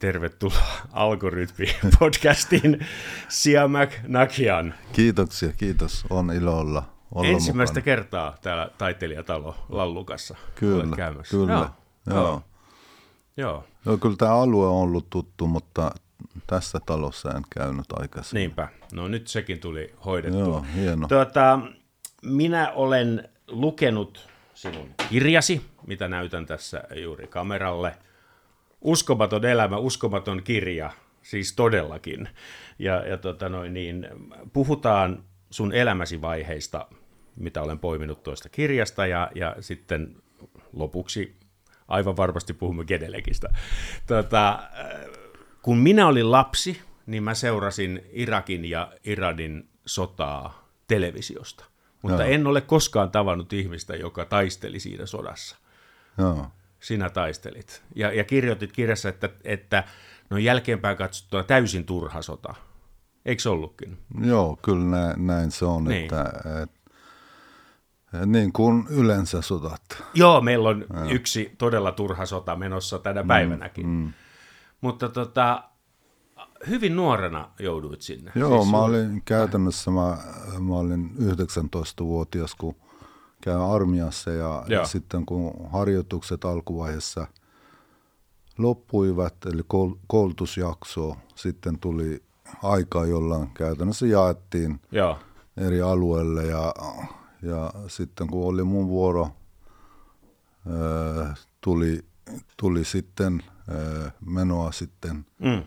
Tervetuloa Algoritmi-podcastiin Siamak Nakian. Kiitoksia, kiitos. On ilo olla, olla Ensimmäistä mukana. kertaa täällä taiteilijatalo Lallukassa Kyllä, käymässä. kyllä. Joo. Joo. Joo. Joo. Joo, kyllä tämä alue on ollut tuttu, mutta tässä talossa en käynyt aikaisemmin. Niinpä. No nyt sekin tuli hoidettua. Joo, hieno. Tuota, minä olen lukenut sinun kirjasi, mitä näytän tässä juuri kameralle. Uskomaton elämä, uskomaton kirja, siis todellakin. Ja, ja tota noin, niin, puhutaan sun elämäsi vaiheista, mitä olen poiminut tuosta kirjasta, ja, ja sitten lopuksi aivan varmasti puhumme Gedelekistä. Tota, kun minä olin lapsi, niin mä seurasin Irakin ja Iranin sotaa televisiosta. Mutta Joo. en ole koskaan tavannut ihmistä, joka taisteli siinä sodassa. Joo. Sinä taistelit. Ja, ja kirjoitit kirjassa, että, että no jälkeenpäin katsottuna täysin turha sota. Eikö se ollutkin? Joo, kyllä näin, näin se on, Niin. että et, niin kuin yleensä sodat. Joo, meillä on yksi todella turha sota menossa tänä päivänäkin. Mm. Mutta tota, hyvin nuorena jouduit sinne. Joo, Siis mä olin käytännössä, mä, mä olin 19-vuotias, kun käyn armiassa ja, ja sitten kun harjoitukset alkuvaiheessa loppuivat, eli koul- koulutusjakso, sitten tuli aika, jolloin käytännössä jaettiin Joo, eri alueille ja, ja sitten kun oli mun vuoro, öö, tuli, tuli sitten öö, menoa sitten mm.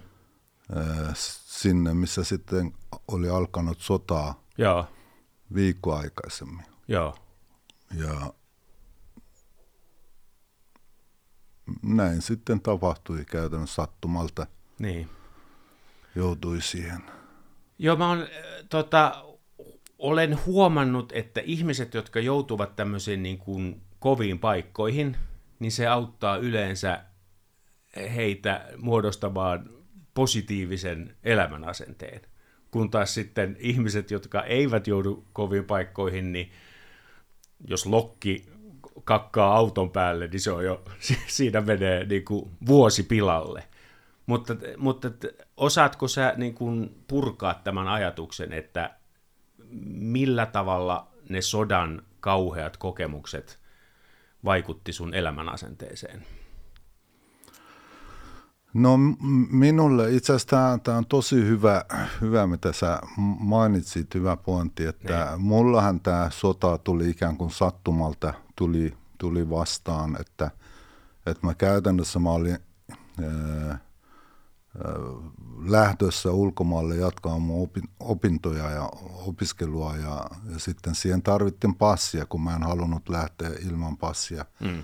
öö, sinne, missä sitten oli alkanut sotaa joo, viikko aikaisemmin. joo. Ja näin sitten tapahtui käytännössä sattumalta, Niin. joutui siihen. Joo, mä oon, äh, tota, olen huomannut, että ihmiset, jotka joutuvat tämmöisiin niin kuin koviin paikkoihin, niin se auttaa yleensä heitä muodostamaan positiivisen elämänasenteen. Kun taas sitten ihmiset, jotka eivät joudu koviin paikkoihin, niin jos lokki kakkaa auton päälle, niin se on jo, siinä menee niin kuin vuosi pilalle. Mutta, mutta osaatko sä niin kuin purkaa tämän ajatuksen, että millä tavalla ne sodan kauheat kokemukset vaikutti sun elämänasenteeseen? No minulle itse asiassa tämä on tosi hyvä, hyvä, mitä sä mainitsit, hyvä pointti, että Niin. mullahan tämä sota tuli ikään kuin sattumalta, tuli, tuli vastaan, että, että mä käytännössä mä olin ää, ää, lähdössä ulkomaalle jatkaa mun opin, opintoja ja opiskelua ja, ja sitten siihen tarvittiin passia, kun mä en halunnut lähteä ilman passia. Mm.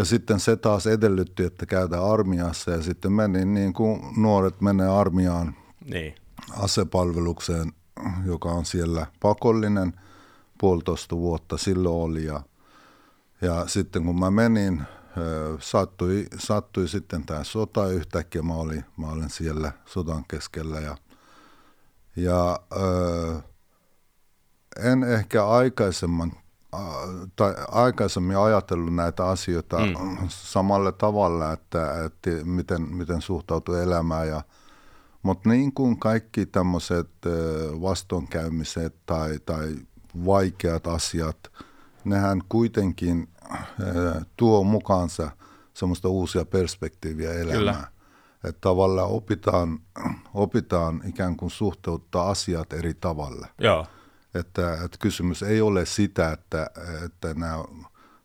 Ja sitten se taas edellytti, että käydään armiassa ja sitten menin niin kuin nuoret menee armiaan Niin, asepalvelukseen, joka on siellä pakollinen, puolitoista vuotta silloin oli ja, ja sitten kun mä menin, sattui, sattui sitten tämä sota. Yhtäkkiä, mä olin, mä olin siellä sodan keskellä ja, ja en ehkä aikaisemman tai aikaisemmin ajatellut näitä asioita mm. samalla tavalla, että, että miten, miten suhtautuu elämään. Ja, mutta niin kuin kaikki tämmöiset vastoinkäymiset tai, tai vaikeat asiat, nehän kuitenkin tuo mukaansa semmoista uusia perspektiiviä elämään. Kyllä. Että tavallaan opitaan, opitaan ikään kuin suhteuttaa asiat eri tavalla. joo, Että, että kysymys ei ole sitä, että, että nämä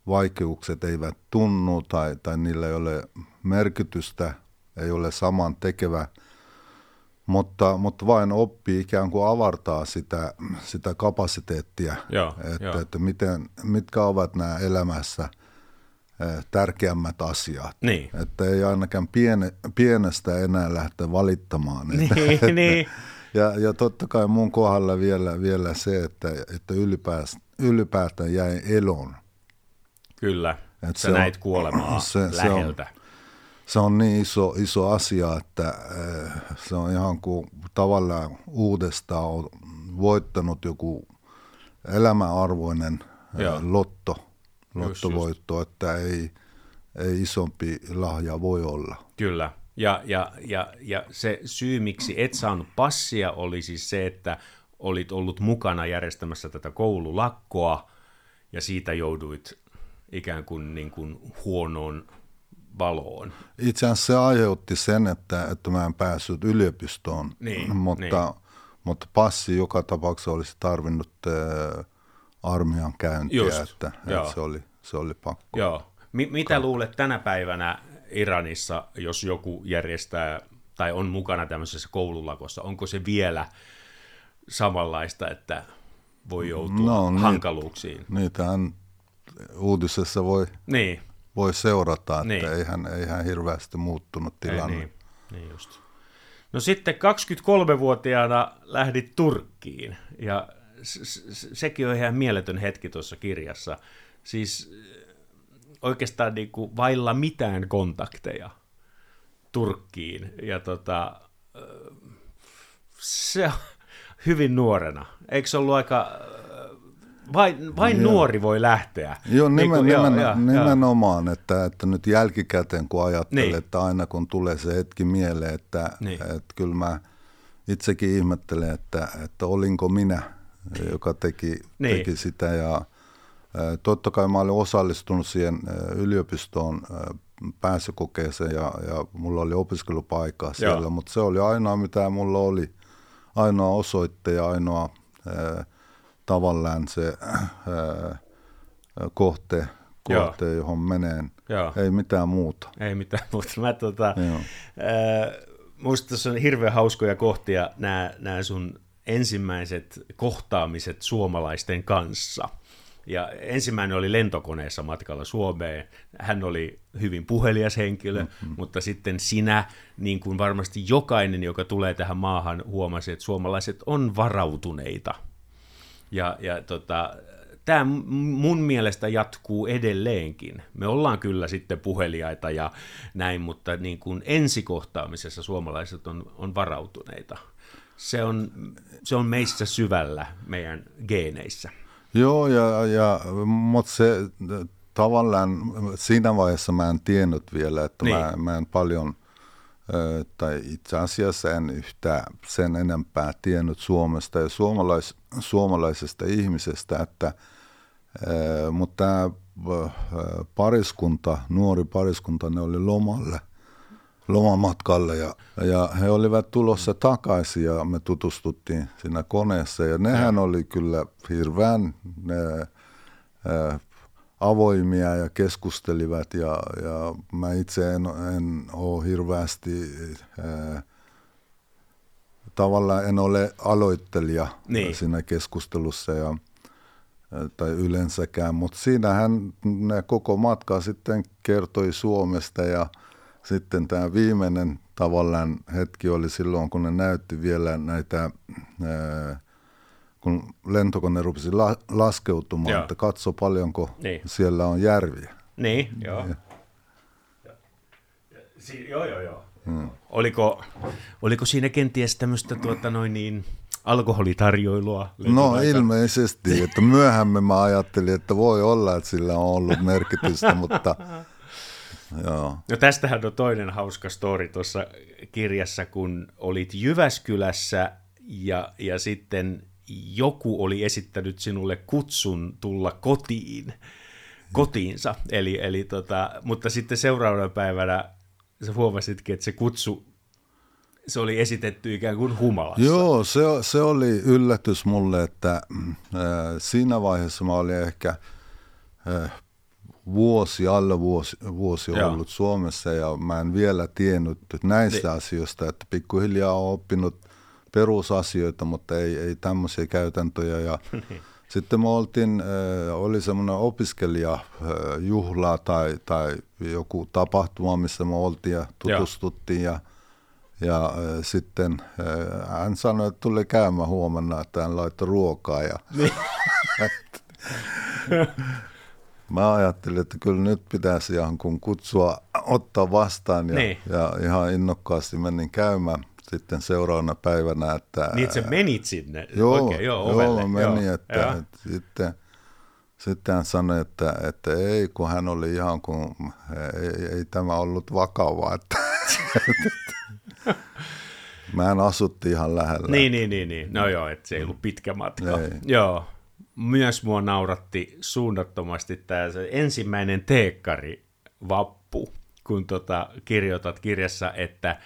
vaikeukset eivät tunnu tai, tai niillä ei ole merkitystä, ei ole saman tekevä, mutta, mutta vain oppii ikään kuin avartaa sitä, sitä kapasiteettia, Joo, että, joo. että miten, mitkä ovat nämä elämässä eh, tärkeämmät asiat. Niin. Että ei ainakaan piene, pienestä enää lähteä valittamaan. Että, niin, niin. Ja, ja totta kai mun kohdalla vielä, vielä se, että, että ylipäätään, ylipäätään jäi elon. kyllä. Et Sä se on- näit kuolemaa se- se on- läheltä. Se on niin iso, iso asia, että eh, se on ihan kuin tavallaan uudestaan on voittanut joku elämäarvoinen eh, Joo. lotto, just. lottovoitto, että ei, ei isompi lahja voi olla. Kyllä, Ja, ja, ja, ja se syy, miksi et saanut passia, oli siis se, että olit ollut mukana järjestämässä tätä koululakkoa, ja siitä jouduit ikään kuin, niin kuin huonoon valoon. Itse asiassa se aiheutti sen, että, että mä en päässyt yliopistoon, Niin, mutta, niin. mutta passi joka tapauksessa olisi tarvinnut äh, armeijan käyntiä, Just, että, että se, oli, se oli pakko. Joo. Mi- mitä luulet tänä päivänä Iranissa, jos joku järjestää tai on mukana tämmöisessä koululakossa, onko se vielä samanlaista, että voi joutua No, niin. hankaluuksiin? Niitähän uutisessa voi, Niin, voi seurata, että Niin. eihän, eihän hirveästi muuttunut ei, tilanne. niin, niin just. No sitten 23-vuotiaana lähdit Turkkiin, ja sekin on ihan mieletön hetki tuossa kirjassa. Siis oikeastaan niin kuin vailla mitään kontakteja Turkkiin, ja tota, se on hyvin nuorena. Eikö se ollut aika... Vain, vain nuori voi lähteä. Joo, nimen, Niin kuin- joo, nimen, joo, nimenomaan, Että, että nyt jälkikäteen kun ajattelee, Niin. että aina kun tulee se hetki mieleen, että, Niin. että kyllä mä itsekin ihmettelen, että, että olinko minä, joka teki, Niin. teki sitä ja totta kai mä olin osallistunut siihen yliopistoon pääsykokeeseen ja, ja mulla oli opiskelupaikka siellä, Joo. mutta se oli ainoa mitä mulla oli, ainoa osoitte ja ainoa ä, tavallaan se ää, kohte, Joo. kohte johon meneen. Joo. Ei mitään muuta. Ei mitään muuta. Mä tota, ää, musta tässä on hirveän hauskoja kohtia nämä, nämä sun ensimmäiset kohtaamiset suomalaisten kanssa. Ja ensimmäinen oli lentokoneessa matkalla Suomeen. Hän oli hyvin puhelias henkilö, mm-hmm. mutta sitten sinä, niin kuin varmasti jokainen, joka tulee tähän maahan, huomasi, että suomalaiset on varautuneita. Ja, ja tota, tämä mun mielestä jatkuu edelleenkin. Me ollaan kyllä sitten puheliaita ja näin, mutta niin kuin ensikohtaamisessa suomalaiset on, on varautuneita. Se on, se on meissä syvällä meidän geeneissä. Joo, ja, ja, mutta se tavallaan siinä vaiheessa mä en tiennyt vielä, että Niin. mä, mä en paljon, tai itse asiassa en yhtään sen enempää tiennyt Suomesta ja suomalais, suomalaisesta ihmisestä, että mutta tämä pariskunta, nuori pariskunta, ne oli lomalle, lomamatkalle ja, ja he olivat tulossa takaisin ja me tutustuttiin siinä koneessa ja nehän oli kyllä hirveän ne, ä, avoimia ja keskustelivat ja, ja mä itse en, en ole hirveästi ä, tavallaan en ole aloittelija Niin. siinä keskustelussa ja tai yleensäkään, mutta siinähän ne koko matka sitten kertoi Suomesta ja sitten tämä viimeinen tavallaan hetki oli silloin, kun ne näytti vielä näitä, ää, kun lentokone rupesi la- laskeutumaan, Joo. että katso paljonko Niin. siellä on järviä. Niin, joo. Si- joo, joo, joo. Hmm. Oliko, oliko siinä kenties tämmöistä tuota noin niin, alkoholitarjoilua? No ilmeisesti, että myöhemmin mä ajattelin, että voi olla, että sillä on ollut merkitystä, mutta joo. No tästähän on toinen hauska story tuossa kirjassa, kun olit Jyväskylässä ja, ja sitten joku oli esittänyt sinulle kutsun tulla kotiin, kotiinsa. Eli, eli tota, mutta sitten seuraavana päivänä sä huomasitkin, että se kutsu, se oli esitetty ikään kuin humalassa. Joo, se, se oli yllätys mulle, että mm, äh, siinä vaiheessa mä olin ehkä äh, vuosi, alle vuosi, vuosi Joo. ollut Suomessa ja mä en vielä tiennyt näistä Niin. asioista, että pikkuhiljaa olen oppinut perusasioita, mutta ei, ei tämmöisiä käytäntöjä ja Niin. sitten me oltiin, äh, oli semmoinen opiskelijajuhla tai, tai joku tapahtuma, missä me oltiin ja tutustuttiin ja ja äh, sitten äh, hän sanoi, että tuli käymään huomenna, että hän laittoi ruokaa. Ja Niin. mä ajattelin, että kyllä nyt pitäisi jonkun kutsua ottaa vastaan. Ja, Niin. ja ihan innokkaasti menin käymään sitten seuraavana päivänä. Että, Niin, että sä menit sinne joo, oikein, joo, ovelle. joo, mä menin, joo, että, joo. että sitten, sitten hän sanoi, että, että ei, kun hän oli ihan kuin, ei, ei tämä ollut vakavaa, että Mä asuttiin ihan lähellä. Niin, niin, niin, niin. No joo, että se ei ollut pitkä matka. Ei. Joo. Myös mua nauratti suunnattomasti tämä ensimmäinen teekkari vappu, kun tota, kirjoitat kirjassa, että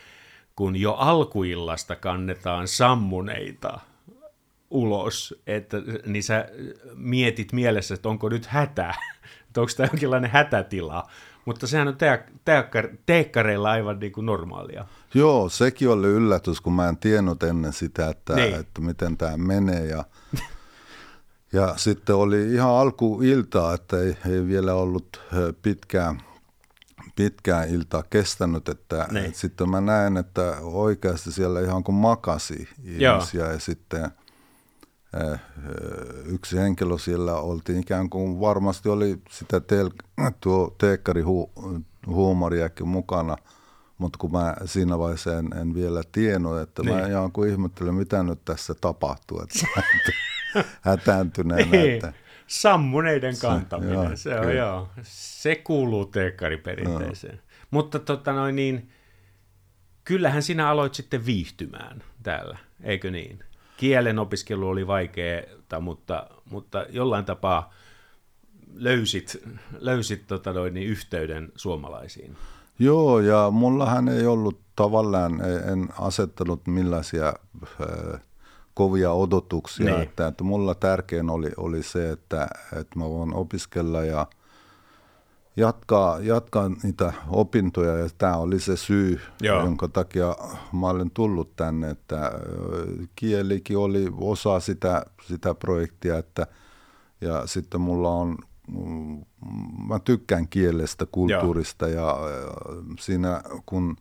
kun jo alkuillasta kannetaan sammuneita ulos, että, niin sä mietit mielessä, että onko nyt hätä, että onko tämä jonkinlainen hätätila, mutta sehän on teakkar, teekkareilla aivan niin kuin normaalia. Joo, sekin oli yllätys, kun mä en tiennyt ennen sitä, että, niin. että miten tämä menee ja ja sitten oli ihan alkuiltaa, että ei, ei vielä ollut pitkään, pitkään iltaa kestänyt, että, niin. että sitten mä näen, että oikeasti siellä ihan kuin makasi ihmisiä Joo. ja sitten yksi henkilö siellä oltiin ikään kuin varmasti oli sitä tel, tuo teekkarihuumoriakin mukana, mutta kun mä siinä vaiheessa en, en vielä tiennyt, että niin. mä ihan kuin ihmettelen, mitä nyt tässä tapahtuu, että hätääntyneenä. Niin. Että... Sammuneiden kantaminen, se, joo, se on joo. Se kuuluu teekkariperinteeseen. Joo. Mutta tota noin niin, kyllähän sinä aloit sitten viihtymään täällä, eikö niin? Kielen opiskelu oli vaikeaa, mutta, mutta jollain tapaa löysit, löysit tota noin, niin yhteyden suomalaisiin. Joo, ja mullahan ei ollut tavallaan, en asettanut millaisia äh, kovia odotuksia, niin. että, että mulla tärkein oli, oli se, että, että mä voin opiskella ja jatkaa, jatkaa niitä opintoja ja tämä oli se syy, Joo. jonka takia mä olen tullut tänne, että kielikin oli osa sitä, sitä projektia, että ja sitten mulla on, mä tykkään kielestä, kulttuurista Joo. ja siinä kun –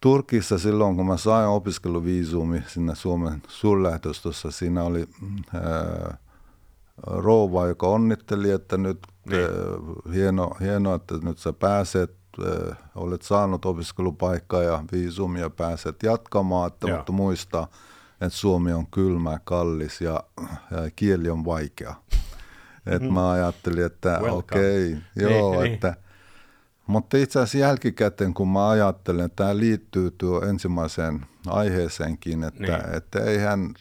Turkissa silloin, kun mä sain opiskeluviisumi sinne Suomen suurlähetystössä, siinä oli ää, rouva, joka onnitteli, että nyt niin. ää, hieno, hieno, että nyt sä pääset, ää, olet saanut opiskelupaikkaa ja viisumia pääset jatkamaan, että, mutta muista, että Suomi on kylmä, kallis ja, ja kieli on vaikea. Et mm. mä ajattelin, että okei, okay, joo, niin, että mutta itse asiassa jälkikäteen, kun mä ajattelen, että tämä liittyy tuo ensimmäiseen aiheeseenkin, että, niin. että eihän,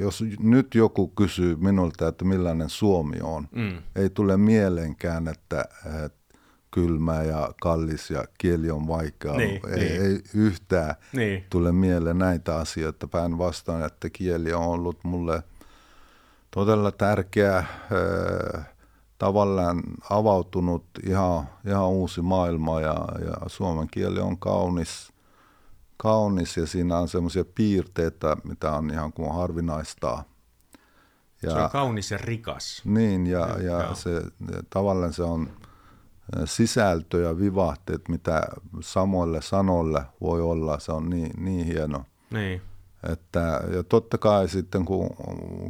jos nyt joku kysyy minulta, että millainen Suomi on, mm. ei tule mieleenkään, että, että kylmä ja kallis ja kieli on vaikea. Niin, ei, niin. ei yhtään niin. tule mieleen näitä asioita. Päinvastoin, että kieli on ollut mulle todella tärkeä. Äh, tavallaan avautunut ihan, ihan uusi maailma ja, ja suomen kieli on kaunis, kaunis ja siinä on semmoisia piirteitä, mitä on ihan kuin harvinaista. Ja, se on kaunis ja rikas. Niin, ja, ja, ja se, tavallaan se on sisältö ja vivahteet, mitä samoille sanoille voi olla, se on niin, niin hieno. Niin. Että, ja totta kai sitten kun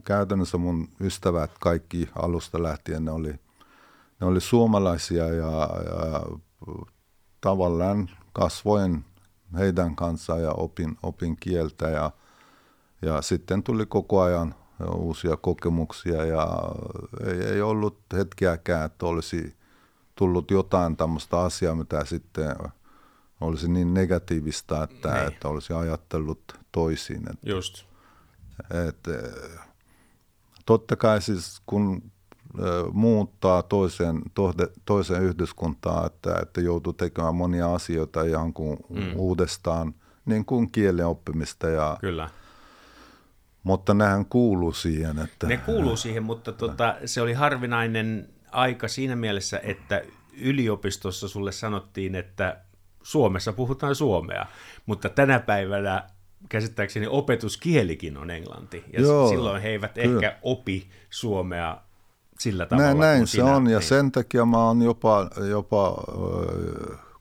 käytännössä mun ystävät kaikki alusta lähtien ne oli, ne oli suomalaisia ja, ja tavallaan kasvoin heidän kanssaan ja opin, opin kieltä ja, ja sitten tuli koko ajan uusia kokemuksia ja ei, ei ollut hetkeäkään, että olisi tullut jotain tämmöistä asiaa, mitä sitten olisi niin negatiivista, että, niin. että olisi ajatellut toisin. Että, Just. Että, totta kai siis kun muuttaa toiseen, toiseen yhteiskuntaan, että, että joutuu tekemään monia asioita ihan kuin mm. uudestaan, niin kuin kielen oppimista. Ja, Kyllä. Mutta nehän kuuluu siihen. Että, ne kuuluu siihen, mutta tota, se oli harvinainen aika siinä mielessä, että yliopistossa sulle sanottiin, että Suomessa puhutaan suomea, mutta tänä päivänä käsittääkseni opetuskielikin on englanti, ja Joo, silloin he eivät kyllä. ehkä opi suomea sillä tavalla. Näin, näin se on, ja sen takia mä oon jopa, jopa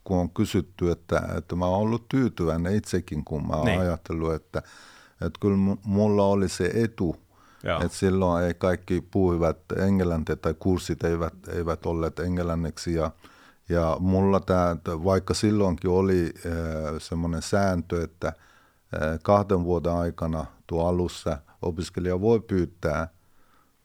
kun on kysytty, että, että mä oon ollut tyytyväinen itsekin, kun mä oon niin. ajatellut, että, että kyllä mulla oli se etu, Joo. että silloin ei kaikki puhuivat englantia tai kurssit eivät, eivät olleet englanniksi ja, ja mulla tämä, vaikka silloinkin oli äh, semmoinen sääntö, että äh, kahden vuoden aikana tuo alussa opiskelija voi pyytää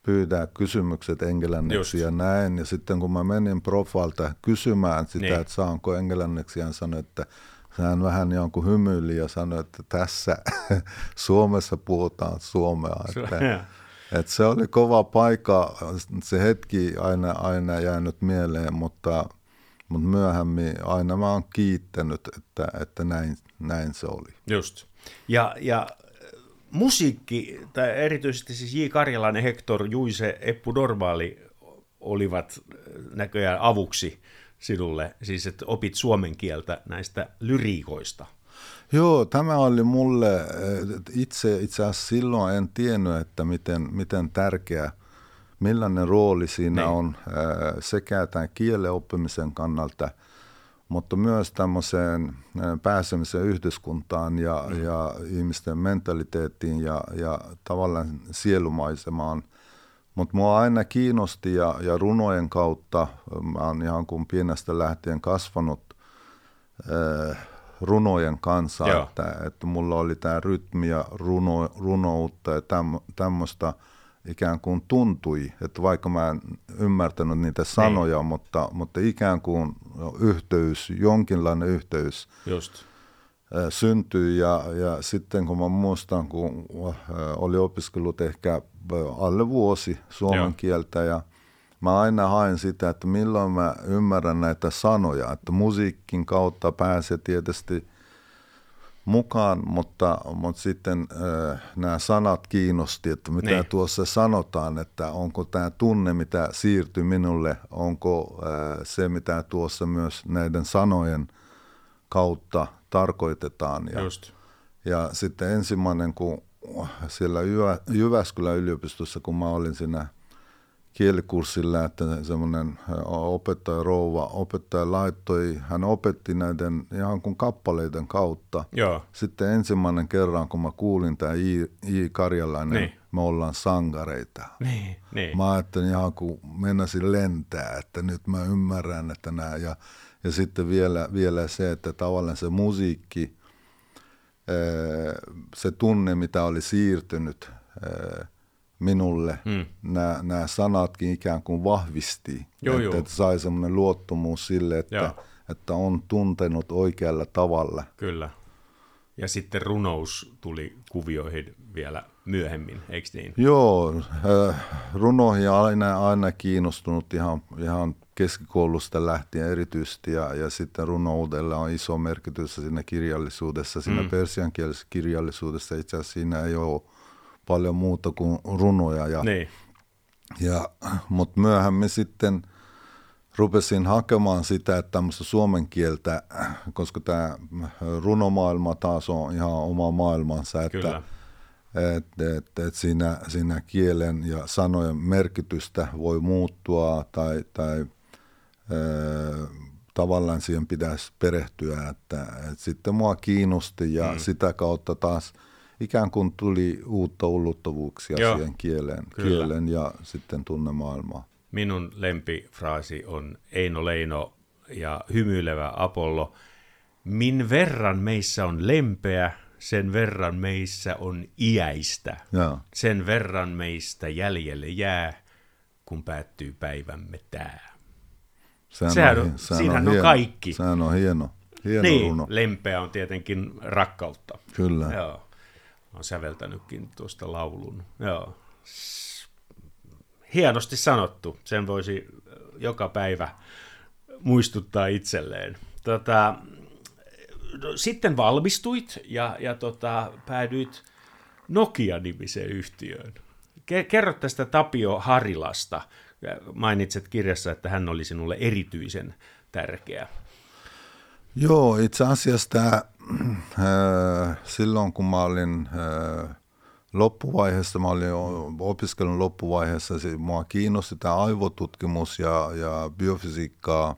pyytää kysymykset englanniksi Just. ja näin. Ja sitten kun mä menin profalta kysymään sitä, niin. että saanko englanniksi, hän sanoi, että hän vähän jonkun hymyili ja sanoi, että tässä Suomessa puhutaan suomea. Että, että se oli kova paikka, se hetki aina, aina jäänyt mieleen, mutta, mutta myöhemmin aina mä oon kiittänyt, että, että näin, näin se oli. Just. Ja, ja musiikki, tai erityisesti siis J. Karjalainen, Hector, Juise, Eppu Normaali olivat näköjään avuksi sinulle, siis että opit suomen kieltä näistä lyriikoista. Joo, tämä oli mulle, itse, itse asiassa silloin en tiennyt, että miten, miten tärkeä, millainen rooli siinä niin. on sekä tämän kielen oppimisen kannalta, mutta myös tämmöiseen pääsemiseen yhteiskuntaan ja, mm. ja ihmisten mentaliteettiin ja, ja tavallaan sielumaisemaan. Mutta mua aina kiinnosti ja, ja runojen kautta, mä oon ihan kuin pienestä lähtien kasvanut äh, runojen kanssa, että, että mulla oli tämä rytmi ja runo, runoutta ja tämmöistä ikään kuin tuntui, että vaikka mä en ymmärtänyt niitä sanoja, niin. mutta, mutta ikään kuin yhteys, jonkinlainen yhteys Just. syntyi ja, ja sitten kun mä muistan, kun oli opiskellut ehkä alle vuosi suomen Joo. kieltä ja mä aina haen sitä, että milloin mä ymmärrän näitä sanoja, että musiikin kautta pääsee tietysti mukaan, mutta, mutta sitten äh, nämä sanat kiinnosti, että mitä niin. tuossa sanotaan, että onko tämä tunne, mitä siirtyy minulle, onko äh, se, mitä tuossa myös näiden sanojen kautta tarkoitetaan. Ja, Just. ja sitten ensimmäinen, kun siellä Jyväskylän yliopistossa, kun mä olin siinä – kielikurssilla, että semmoinen opettaja rouva, opettaja laittoi, hän opetti näiden ihan kuin kappaleiden kautta. Joo. Sitten ensimmäinen kerran, kun mä kuulin tämä I, I. Karjalainen, niin. me ollaan sangareita. Niin, niin. Mä ajattelin ihan kuin mennäsin lentää, että nyt mä ymmärrän, että nämä, ja, ja sitten vielä, vielä se, että tavallaan se musiikki, se tunne, mitä oli siirtynyt, minulle mm. nämä, nämä sanatkin ikään kuin vahvisti. Joo, että, joo. että sai semmoinen luottamus sille, että, että on tuntenut oikealla tavalla. Kyllä. Ja sitten runous tuli kuvioihin vielä myöhemmin, eikö niin? Joo, äh, runoihin aina, aina kiinnostunut ihan, ihan keskikoulusta lähtien erityisesti ja, ja sitten runoudella on iso merkitys siinä kirjallisuudessa, siinä mm. persiankielisessä kirjallisuudessa itse asiassa siinä ei ole paljon muuta kuin runoja. Ja, niin. ja, mutta myöhemmin sitten rupesin hakemaan sitä, että tämmöistä suomen kieltä, koska tämä runomaailma taas on ihan oma maailmansa, että Kyllä. Et, et, et siinä, siinä kielen ja sanojen merkitystä voi muuttua tai, tai e, tavallaan siihen pitäisi perehtyä, että et sitten mua kiinnosti ja mm. sitä kautta taas – ikään kuin tuli uutta ulottuvuuksia Joo, siihen kieleen, kielen ja sitten tunnemaailmaan. Minun lempifraasi on Eino Leino ja hymyilevä Apollo. Min verran meissä on lempeä, sen verran meissä on iäistä. Ja. Sen verran meistä jäljelle jää, kun päättyy päivämme tää. Sehän, sehän on, sehän siinähän on, on kaikki. Sehän on hieno, hieno niin, runo. lempeä on tietenkin rakkautta. Kyllä. Joo olen säveltänytkin tuosta laulun. Joo. Hienosti sanottu. Sen voisi joka päivä muistuttaa itselleen. Tota, no, sitten valmistuit ja, ja tota, päädyit Nokia-nimiseen yhtiöön. Kerro tästä Tapio Harilasta. Mainitset kirjassa, että hän oli sinulle erityisen tärkeä. Joo, itse asiassa tämä Äh, silloin kun mä olin äh, loppuvaiheessa, mä olin opiskelun loppuvaiheessa, mua kiinnosti tämä aivotutkimus ja, ja biofysiikkaa,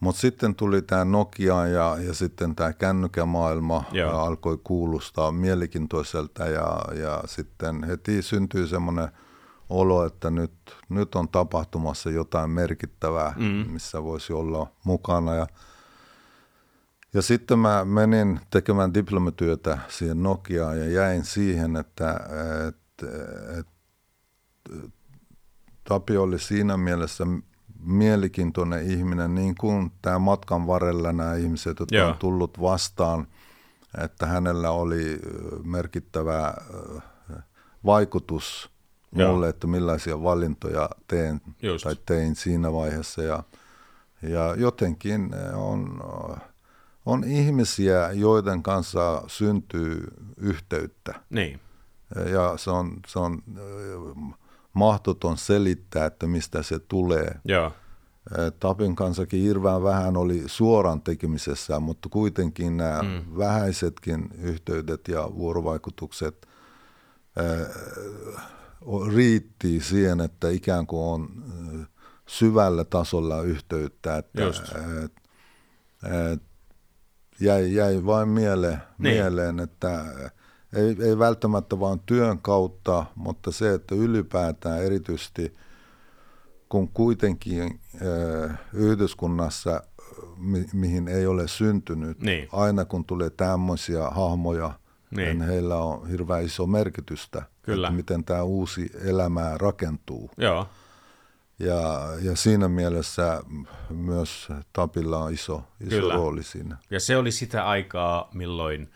mutta sitten tuli tämä Nokia ja, ja sitten tämä kännykämaailma ja alkoi kuulostaa mielenkiintoiselta ja, ja sitten heti syntyi semmoinen olo, että nyt, nyt on tapahtumassa jotain merkittävää, mm. missä voisi olla mukana. Ja ja sitten mä menin tekemään diplomatyötä siihen Nokiaan ja jäin siihen, että, että, että Tapio oli siinä mielessä mielenkiintoinen ihminen, niin kuin tämä matkan varrella nämä ihmiset, jotka Joo. on tullut vastaan, että hänellä oli merkittävä vaikutus Joo. mulle, että millaisia valintoja teen Just. tai tein siinä vaiheessa. Ja, ja jotenkin on, on ihmisiä, joiden kanssa syntyy yhteyttä. Niin, Ja se on, se on ö, mahdoton selittää, että mistä se tulee. joo, Tapin kanssakin hirveän vähän oli suoran tekemisessä, mutta kuitenkin nämä mm. vähäisetkin yhteydet ja vuorovaikutukset äh, riitti siihen, että ikään kuin on äh, syvällä tasolla yhteyttä, että Just. et, et, jäi, jäi vain miele, Niin. mieleen, että ei, ei välttämättä vain työn kautta, mutta se, että ylipäätään erityisesti kun kuitenkin äh, yhteiskunnassa, mi- mihin ei ole syntynyt, Niin. aina kun tulee tämmöisiä hahmoja, Niin. niin heillä on hirveän iso merkitystä, Kyllä. että miten tämä uusi elämä rakentuu. joo, Ja, ja siinä mielessä myös Tapilla on iso, iso Kyllä. rooli siinä. Ja se oli sitä aikaa, milloin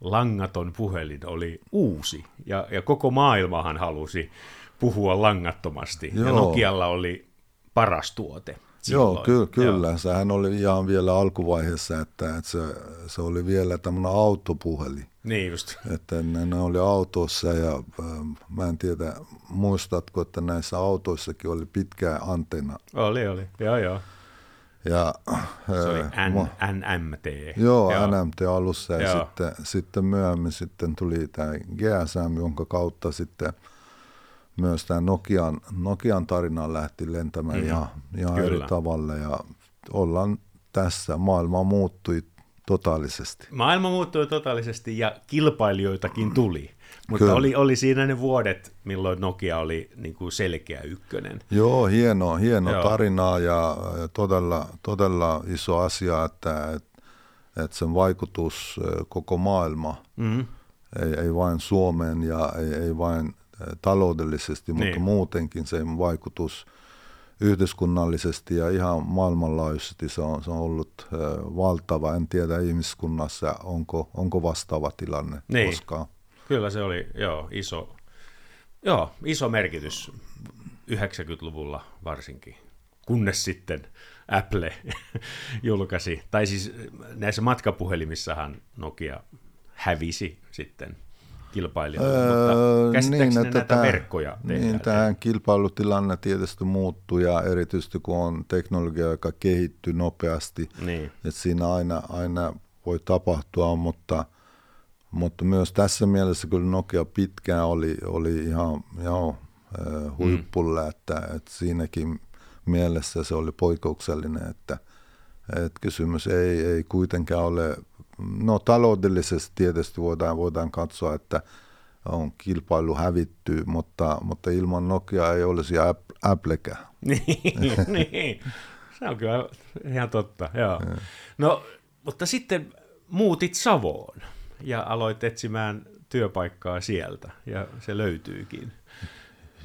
langaton puhelin oli uusi. Ja, ja koko maailmahan halusi puhua langattomasti. Ja Joo. Nokialla oli paras tuote. Joo, ky- kyllä. Joo. Sehän oli ihan vielä alkuvaiheessa, että, että se, se oli vielä tämmöinen autopuhelin. Niin just. Että ne, ne oli autossa ja ähm, mä en tiedä, muistatko, että näissä autoissakin oli pitkä antenna. Oli, oli. Joo, joo. Ja, Se oli äh, N, NMT. Joo, NMT alussa ja Joo. sitten, sitten myöhemmin sitten tuli tämä GSM, jonka kautta sitten myös tämä Nokian, Nokian tarina lähti lentämään mm, ihan, ihan eri tavalla ja ollaan tässä. Maailma muuttui totaalisesti. Maailma muuttui totaalisesti ja kilpailijoitakin tuli. Mutta Kyllä. oli, oli siinä ne vuodet, milloin Nokia oli niin kuin selkeä ykkönen. Joo, hieno, hieno Joo. tarinaa ja, todella, todella iso asia, että, että, sen vaikutus koko maailma, Mm-hmm. ei, ei vain Suomeen ja ei, ei vain taloudellisesti, mutta Niin. muutenkin sen vaikutus yhteiskunnallisesti ja ihan maailmanlaajuisesti se on, se on ollut valtava. En tiedä ihmiskunnassa, onko, onko vastaava tilanne Niin. koskaan. Kyllä se oli, joo, iso, joo, iso merkitys 90-luvulla varsinkin, kunnes sitten Apple julkaisi, tai siis näissä matkapuhelimissahan Nokia hävisi sitten kilpailijoille, Öö, mutta niin, näitä tää- verkkoja Niin, tehdään. tähän kilpailutilanne tietysti muuttuu ja erityisesti kun on teknologia, joka kehittyy nopeasti, Niin, että siinä aina, aina voi tapahtua, mutta, mutta myös tässä mielessä kyllä Nokia pitkään oli, oli ihan joo, huippulla, mm. että, että siinäkin mielessä se oli poikkeuksellinen, että, että kysymys ei, ei kuitenkaan ole, no taloudellisesti tietysti voidaan, voidaan katsoa, että on kilpailu hävitty, mutta, mutta ilman Nokia ei olisi Applecään. niin, niin, se on kyllä ihan totta, joo. No, mutta sitten muutit Savoon ja aloit etsimään työpaikkaa sieltä, ja se löytyykin.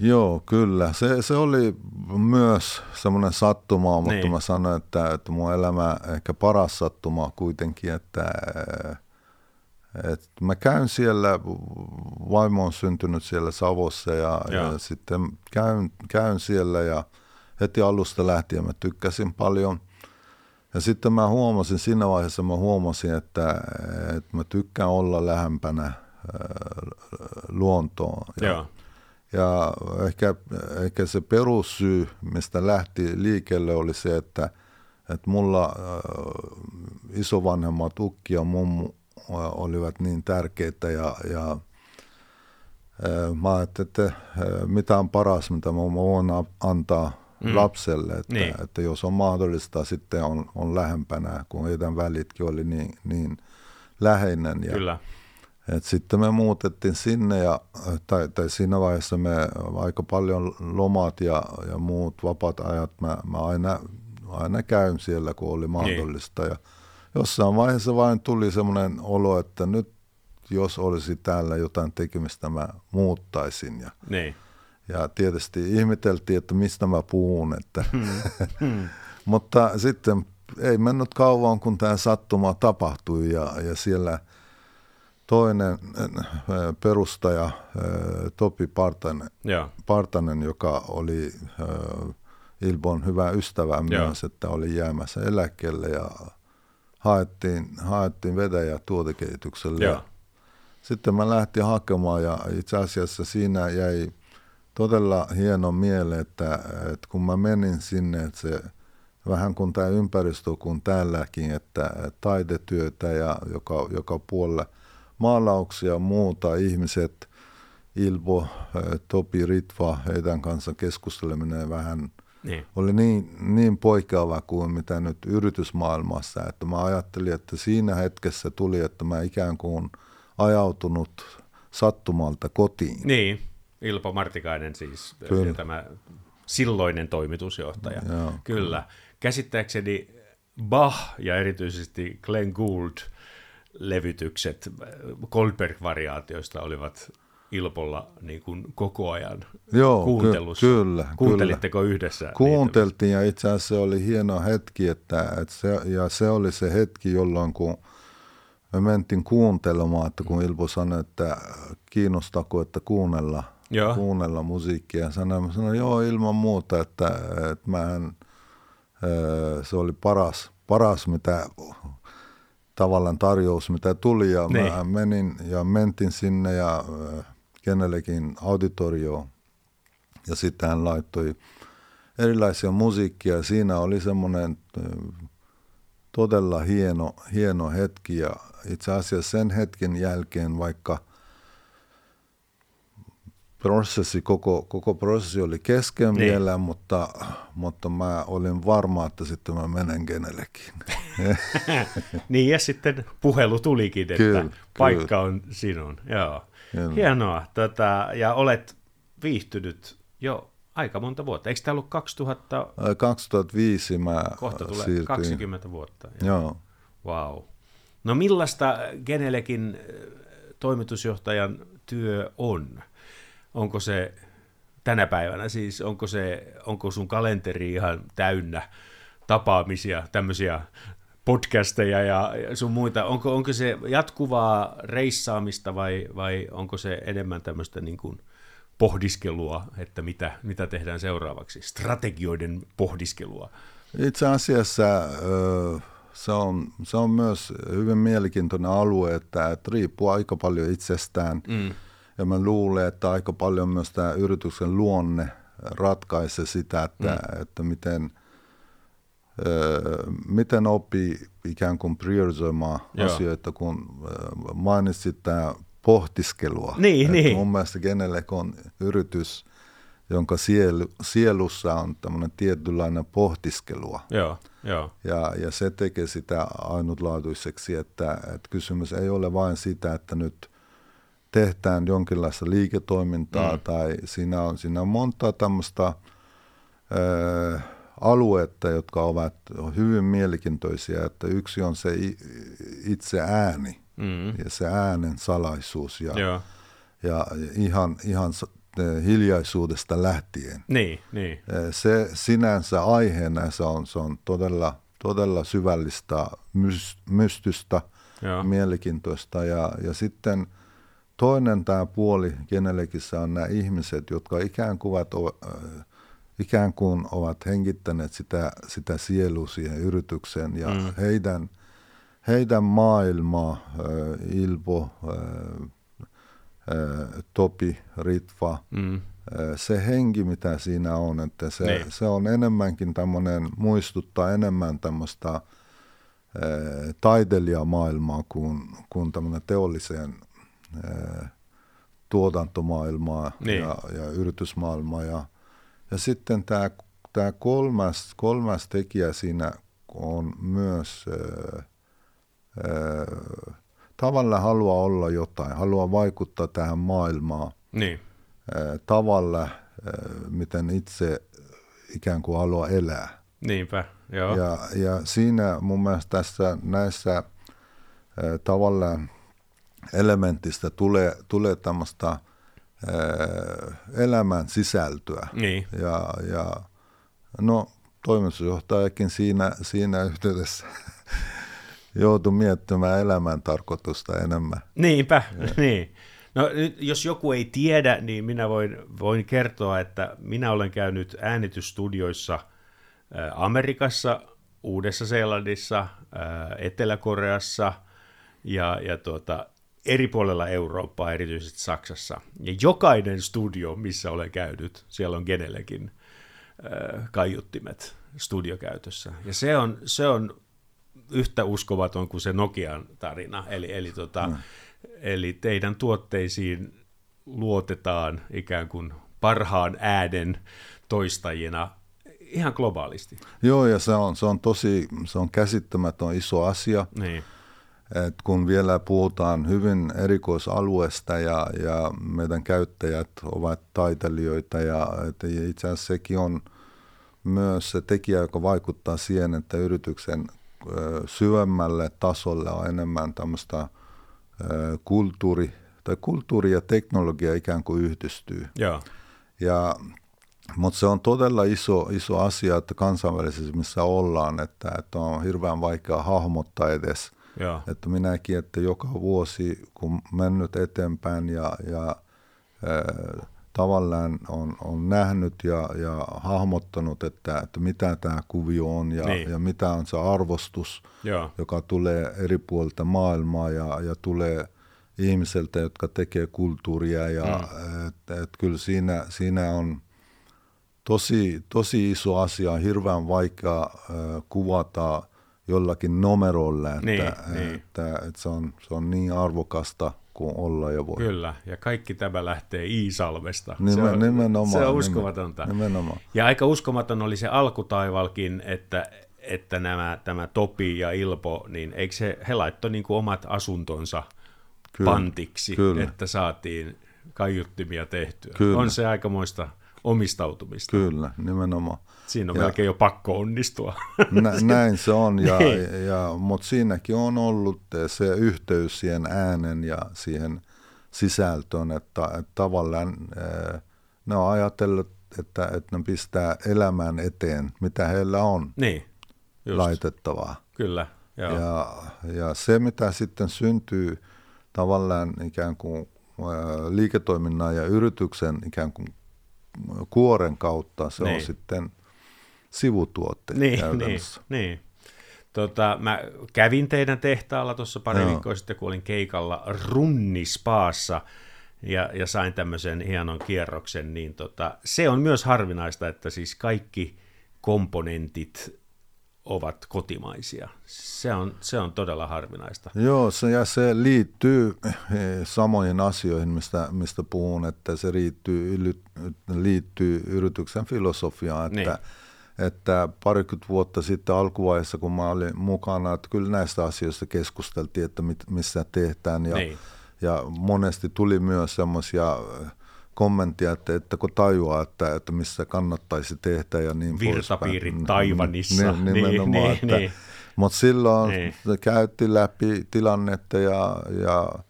Joo, kyllä. Se, se oli myös semmoinen sattuma, mutta Niin. mä sanoin, että, että mun elämä ehkä paras sattuma kuitenkin, että, että mä käyn siellä, vaimo on syntynyt siellä Savossa ja, Joo. ja sitten käyn, käyn siellä ja heti alusta lähtien mä tykkäsin paljon. Ja sitten mä huomasin, siinä vaiheessa mä huomasin, että, että mä tykkään olla lähempänä äh, luontoa. Ja, Joo, ja ehkä, ehkä se perussyy, mistä lähti liikkeelle, oli se, että, että mulla äh, isovanhemmat ukki ja mummu äh, olivat niin tärkeitä ja, ja äh, mä ajattelin, että äh, mitä on paras, mitä mä voin antaa mm. lapselle, että, Niin. että jos on mahdollista, sitten on, on lähempänä, kun heidän välitkin oli niin, niin läheinen. Ja, kyllä. Et sitten me muutettiin sinne ja, tai, tai siinä vaiheessa me aika paljon lomat ja, ja muut vapaat ajat, mä, mä aina, aina käyn siellä, kun oli mahdollista. Ja jossain vaiheessa vain tuli semmoinen olo, että nyt jos olisi täällä jotain tekemistä, mä muuttaisin. Ja, Niin, ja tietysti ihmeteltiin, että mistä mä puhun. Että. Mutta sitten ei mennyt kauan, kun tämä sattuma tapahtui ja, ja siellä toinen perustaja Topi Partanen, Joo. Partanen joka oli Ilbon hyvä ystävä myös, että oli jäämässä eläkkeelle ja haettiin, haettiin vetäjä tuotekehitykselle. Ja sitten mä lähtin hakemaan ja itse asiassa siinä jäi todella hieno miele, että, että kun mä menin sinne, että se vähän kuin tämä ympäristö kuin täälläkin, että taidetyötä ja joka, joka puolella maalauksia ja muuta ihmiset, Ilbo, Topi Ritva, heidän kanssa keskusteleminen vähän Niin. oli niin, niin poikkeava kuin mitä nyt yritysmaailmassa, että mä ajattelin, että siinä hetkessä tuli, että mä ikään kuin ajautunut sattumalta kotiin. Niin, Ilpo Martikainen siis, Kyllä. ja tämä silloinen toimitusjohtaja. Joo. Kyllä. Käsittääkseni Bach ja erityisesti Glenn Gould levytykset Goldberg-variaatioista olivat Ilpolla niin kuin koko ajan Joo, ky- kuuntelussa. kyllä, Kuuntelitteko yhdessä? niitä? Kuunteltiin ja itse asiassa se oli hieno hetki, että, että se, ja se oli se hetki, jolloin kun me mentiin kuuntelemaan, että kun Ilpo sanoi, että kiinnostako, että kuunnella, Joo. kuunnella musiikkia. Sanoin, mä sanoin, joo ilman muuta, että, että mähän, se oli paras, paras mitä tavallaan tarjous, mitä tuli. Ja Niin. mä menin ja mentin sinne ja ö, kenellekin auditorioon. Ja sitten hän laittoi erilaisia musiikkia. Siinä oli semmoinen ö, todella hieno, hieno hetki. Ja itse asiassa sen hetken jälkeen, vaikka prosessi, koko, koko prosessi oli kesken Niin. vielä, mutta, mutta mä olin varma, että sitten mä menen kenellekin. niin, ja sitten puhelu tulikin, että Kyllä, paikka kyllä. on sinun. Joo. Kyllä. Hienoa. Tota, ja olet viihtynyt jo aika monta vuotta. Eikö tämä ollut 2000, Ää, 2005 mä kohta tulee siirtyin. 20 vuotta? Joo. Wow. No millaista Genelekin toimitusjohtajan työ on? Onko se tänä päivänä siis, onko, se, onko sun kalenteri ihan täynnä tapaamisia, tämmöisiä podcasteja ja sun muita, onko, onko se jatkuvaa reissaamista vai, vai onko se enemmän tämmöistä niin kuin pohdiskelua, että mitä, mitä tehdään seuraavaksi, strategioiden pohdiskelua? Itse asiassa se on, se on myös hyvin mielenkiintoinen alue, että, että riippuu aika paljon itsestään. Mm. Ja mä luulen, että aika paljon myös tämä yrityksen luonne ratkaisee sitä, että, mm. että miten, ö, miten oppii ikään kuin priorisoimaan Joo. asioita, kun ö, mainitsit tämä pohtiskelua. Niin, että niin. Mun mielestä Genelec on yritys, jonka sielu, sielussa on tämmöinen tietynlainen pohtiskelua. Joo, joo. Ja, ja se tekee sitä ainutlaatuiseksi, että, että kysymys ei ole vain sitä, että nyt tehdään jonkinlaista liiketoimintaa mm. tai siinä on, siinä on monta tämmöistä ö, aluetta, jotka ovat hyvin mielenkiintoisia, että yksi on se itse ääni Mm. ja se äänen salaisuus ja, Joo. ja ihan, ihan hiljaisuudesta lähtien. Niin, niin. Se sinänsä aiheena se on, se on todella, todella syvällistä mys- mystystä, Joo. mielenkiintoista. Ja, ja sitten toinen tämä puoli Genelekissä on nämä ihmiset, jotka ikään kuin ikään kuin ovat hengittäneet sitä, sitä sielua siihen yritykseen ja mm. heidän, heidän maailmaa, äh, Ilpo, Topi, Ritva, Mm. se henki, mitä siinä on, että se, Niin. se on enemmänkin tämmöinen, muistuttaa enemmän tämmöistä taiteilijamaailmaa kuin, kuin tämmöinen teolliseen tuotantomaailmaa Niin. ja, ja yritysmaailmaa. Ja, ja sitten tämä, tämä kolmas, kolmas tekijä siinä on myös eh, eh, tavallaan haluaa olla jotain, haluaa vaikuttaa tähän maailmaan Niin. eh, tavalla, eh, miten itse ikään kuin haluaa elää. Niinpä, joo. Ja, ja siinä mun mielestä tässä näissä eh, tavallaan elementistä tulee, tulee tämmöistä elämän sisältöä. Niin. Ja, ja no toimitusjohtajakin siinä, siinä yhteydessä joutui miettimään elämän tarkoitusta enemmän. Niinpä, niin. No nyt, jos joku ei tiedä, niin minä voin, voin kertoa, että minä olen käynyt äänitysstudioissa Amerikassa, Uudessa-Seelannissa, Etelä-Koreassa ja, ja tuota, eri puolella Eurooppaa, erityisesti Saksassa. Ja jokainen studio, missä olen käynyt, siellä on kenellekin kaiuttimet studiokäytössä. Ja se on, se on yhtä uskomaton kuin se Nokian tarina. Eli, eli, tota, mm. eli teidän tuotteisiin luotetaan ikään kuin parhaan äänen toistajina ihan globaalisti. Joo, ja se on, se on tosi, se on käsittämätön iso asia. Niin. Et kun vielä puhutaan hyvin erikoisalueesta ja, ja meidän käyttäjät ovat taiteilijoita ja itse asiassa sekin on myös se tekijä, joka vaikuttaa siihen, että yrityksen syvemmälle tasolle on enemmän tämmöistä kulttuuri, tai kulttuuri ja teknologia ikään kuin yhdistyy. Joo. Ja, mutta se on todella iso, iso asia, että kansainvälisessä missä ollaan, että, että on hirveän vaikea hahmottaa edes. Joo. Että minäkin, että joka vuosi kun mennyt eteenpäin ja, ja tavallaan on, on nähnyt ja, ja hahmottanut, että, että mitä tämä kuvio on ja, niin. ja mitä on se arvostus, Joo. joka tulee eri puolilta maailmaa ja, ja tulee ihmiseltä, jotka tekee kulttuuria. Ja mm. et, et kyllä siinä, siinä on tosi, tosi iso asia, hirveän vaikea äh, kuvata jollakin numerolla, että, niin, että, niin. että, että se, on, se on niin arvokasta kuin olla ja voi. Kyllä, ja kaikki tämä lähtee Iisalmesta. Nimen, se on, nimenomaan. Se on uskomatonta. Nimenomaan. Ja aika uskomaton oli se alkutaivalkin, että, että nämä, tämä Topi ja Ilpo, niin eikö se, he laittoi niin kuin omat asuntonsa Kyllä, pantiksi, kyllä. että saatiin kaiuttimia tehtyä. Kyllä. On se aikamoista omistautumista. Kyllä, nimenomaan. Siinä on Ja- melkein jo pakko onnistua. Nä, näin se on, ja, Niin. ja, mutta siinäkin on ollut se yhteys siihen äänen ja siihen sisältöön, että, että tavallaan ne on ajatellut, että, että ne pistää elämään eteen, mitä heillä on niin, just, laitettavaa. kyllä. Joo. Ja, ja se, mitä sitten syntyy tavallaan ikään kuin liiketoiminnan ja yrityksen ikään kuin kuoren kautta, se Niin. on sitten sivutuotte niin, niin, käytännössä. niin. Tota, mä kävin teidän tehtaalla tuossa pari Joo. viikkoa sitten, kun olin keikalla Runnispaassa ja, ja sain tämmöisen hienon kierroksen, niin tota, se on myös harvinaista, että siis kaikki komponentit ovat kotimaisia. Se on, se on todella harvinaista. Joo, se, ja se liittyy eh, samoihin asioihin, mistä, mistä puhun, että se liittyy, liittyy yrityksen filosofiaan, että, Niin. Että parikymmentä vuotta sitten alkuvaiheessa, kun mä olin mukana, että kyllä näistä asioista keskusteltiin, että mit, missä tehdään, ja, Niin. ja monesti tuli myös semmoisia kommenttia, että, että kun tajuaa, että, että missä kannattaisi tehdä ja niin Virtapiirit poispäin. Taiwanissa. Niin, nimenomaan, Niin, että, niin. mutta silloin Niin. käytti läpi tilannetta ja, ja äh,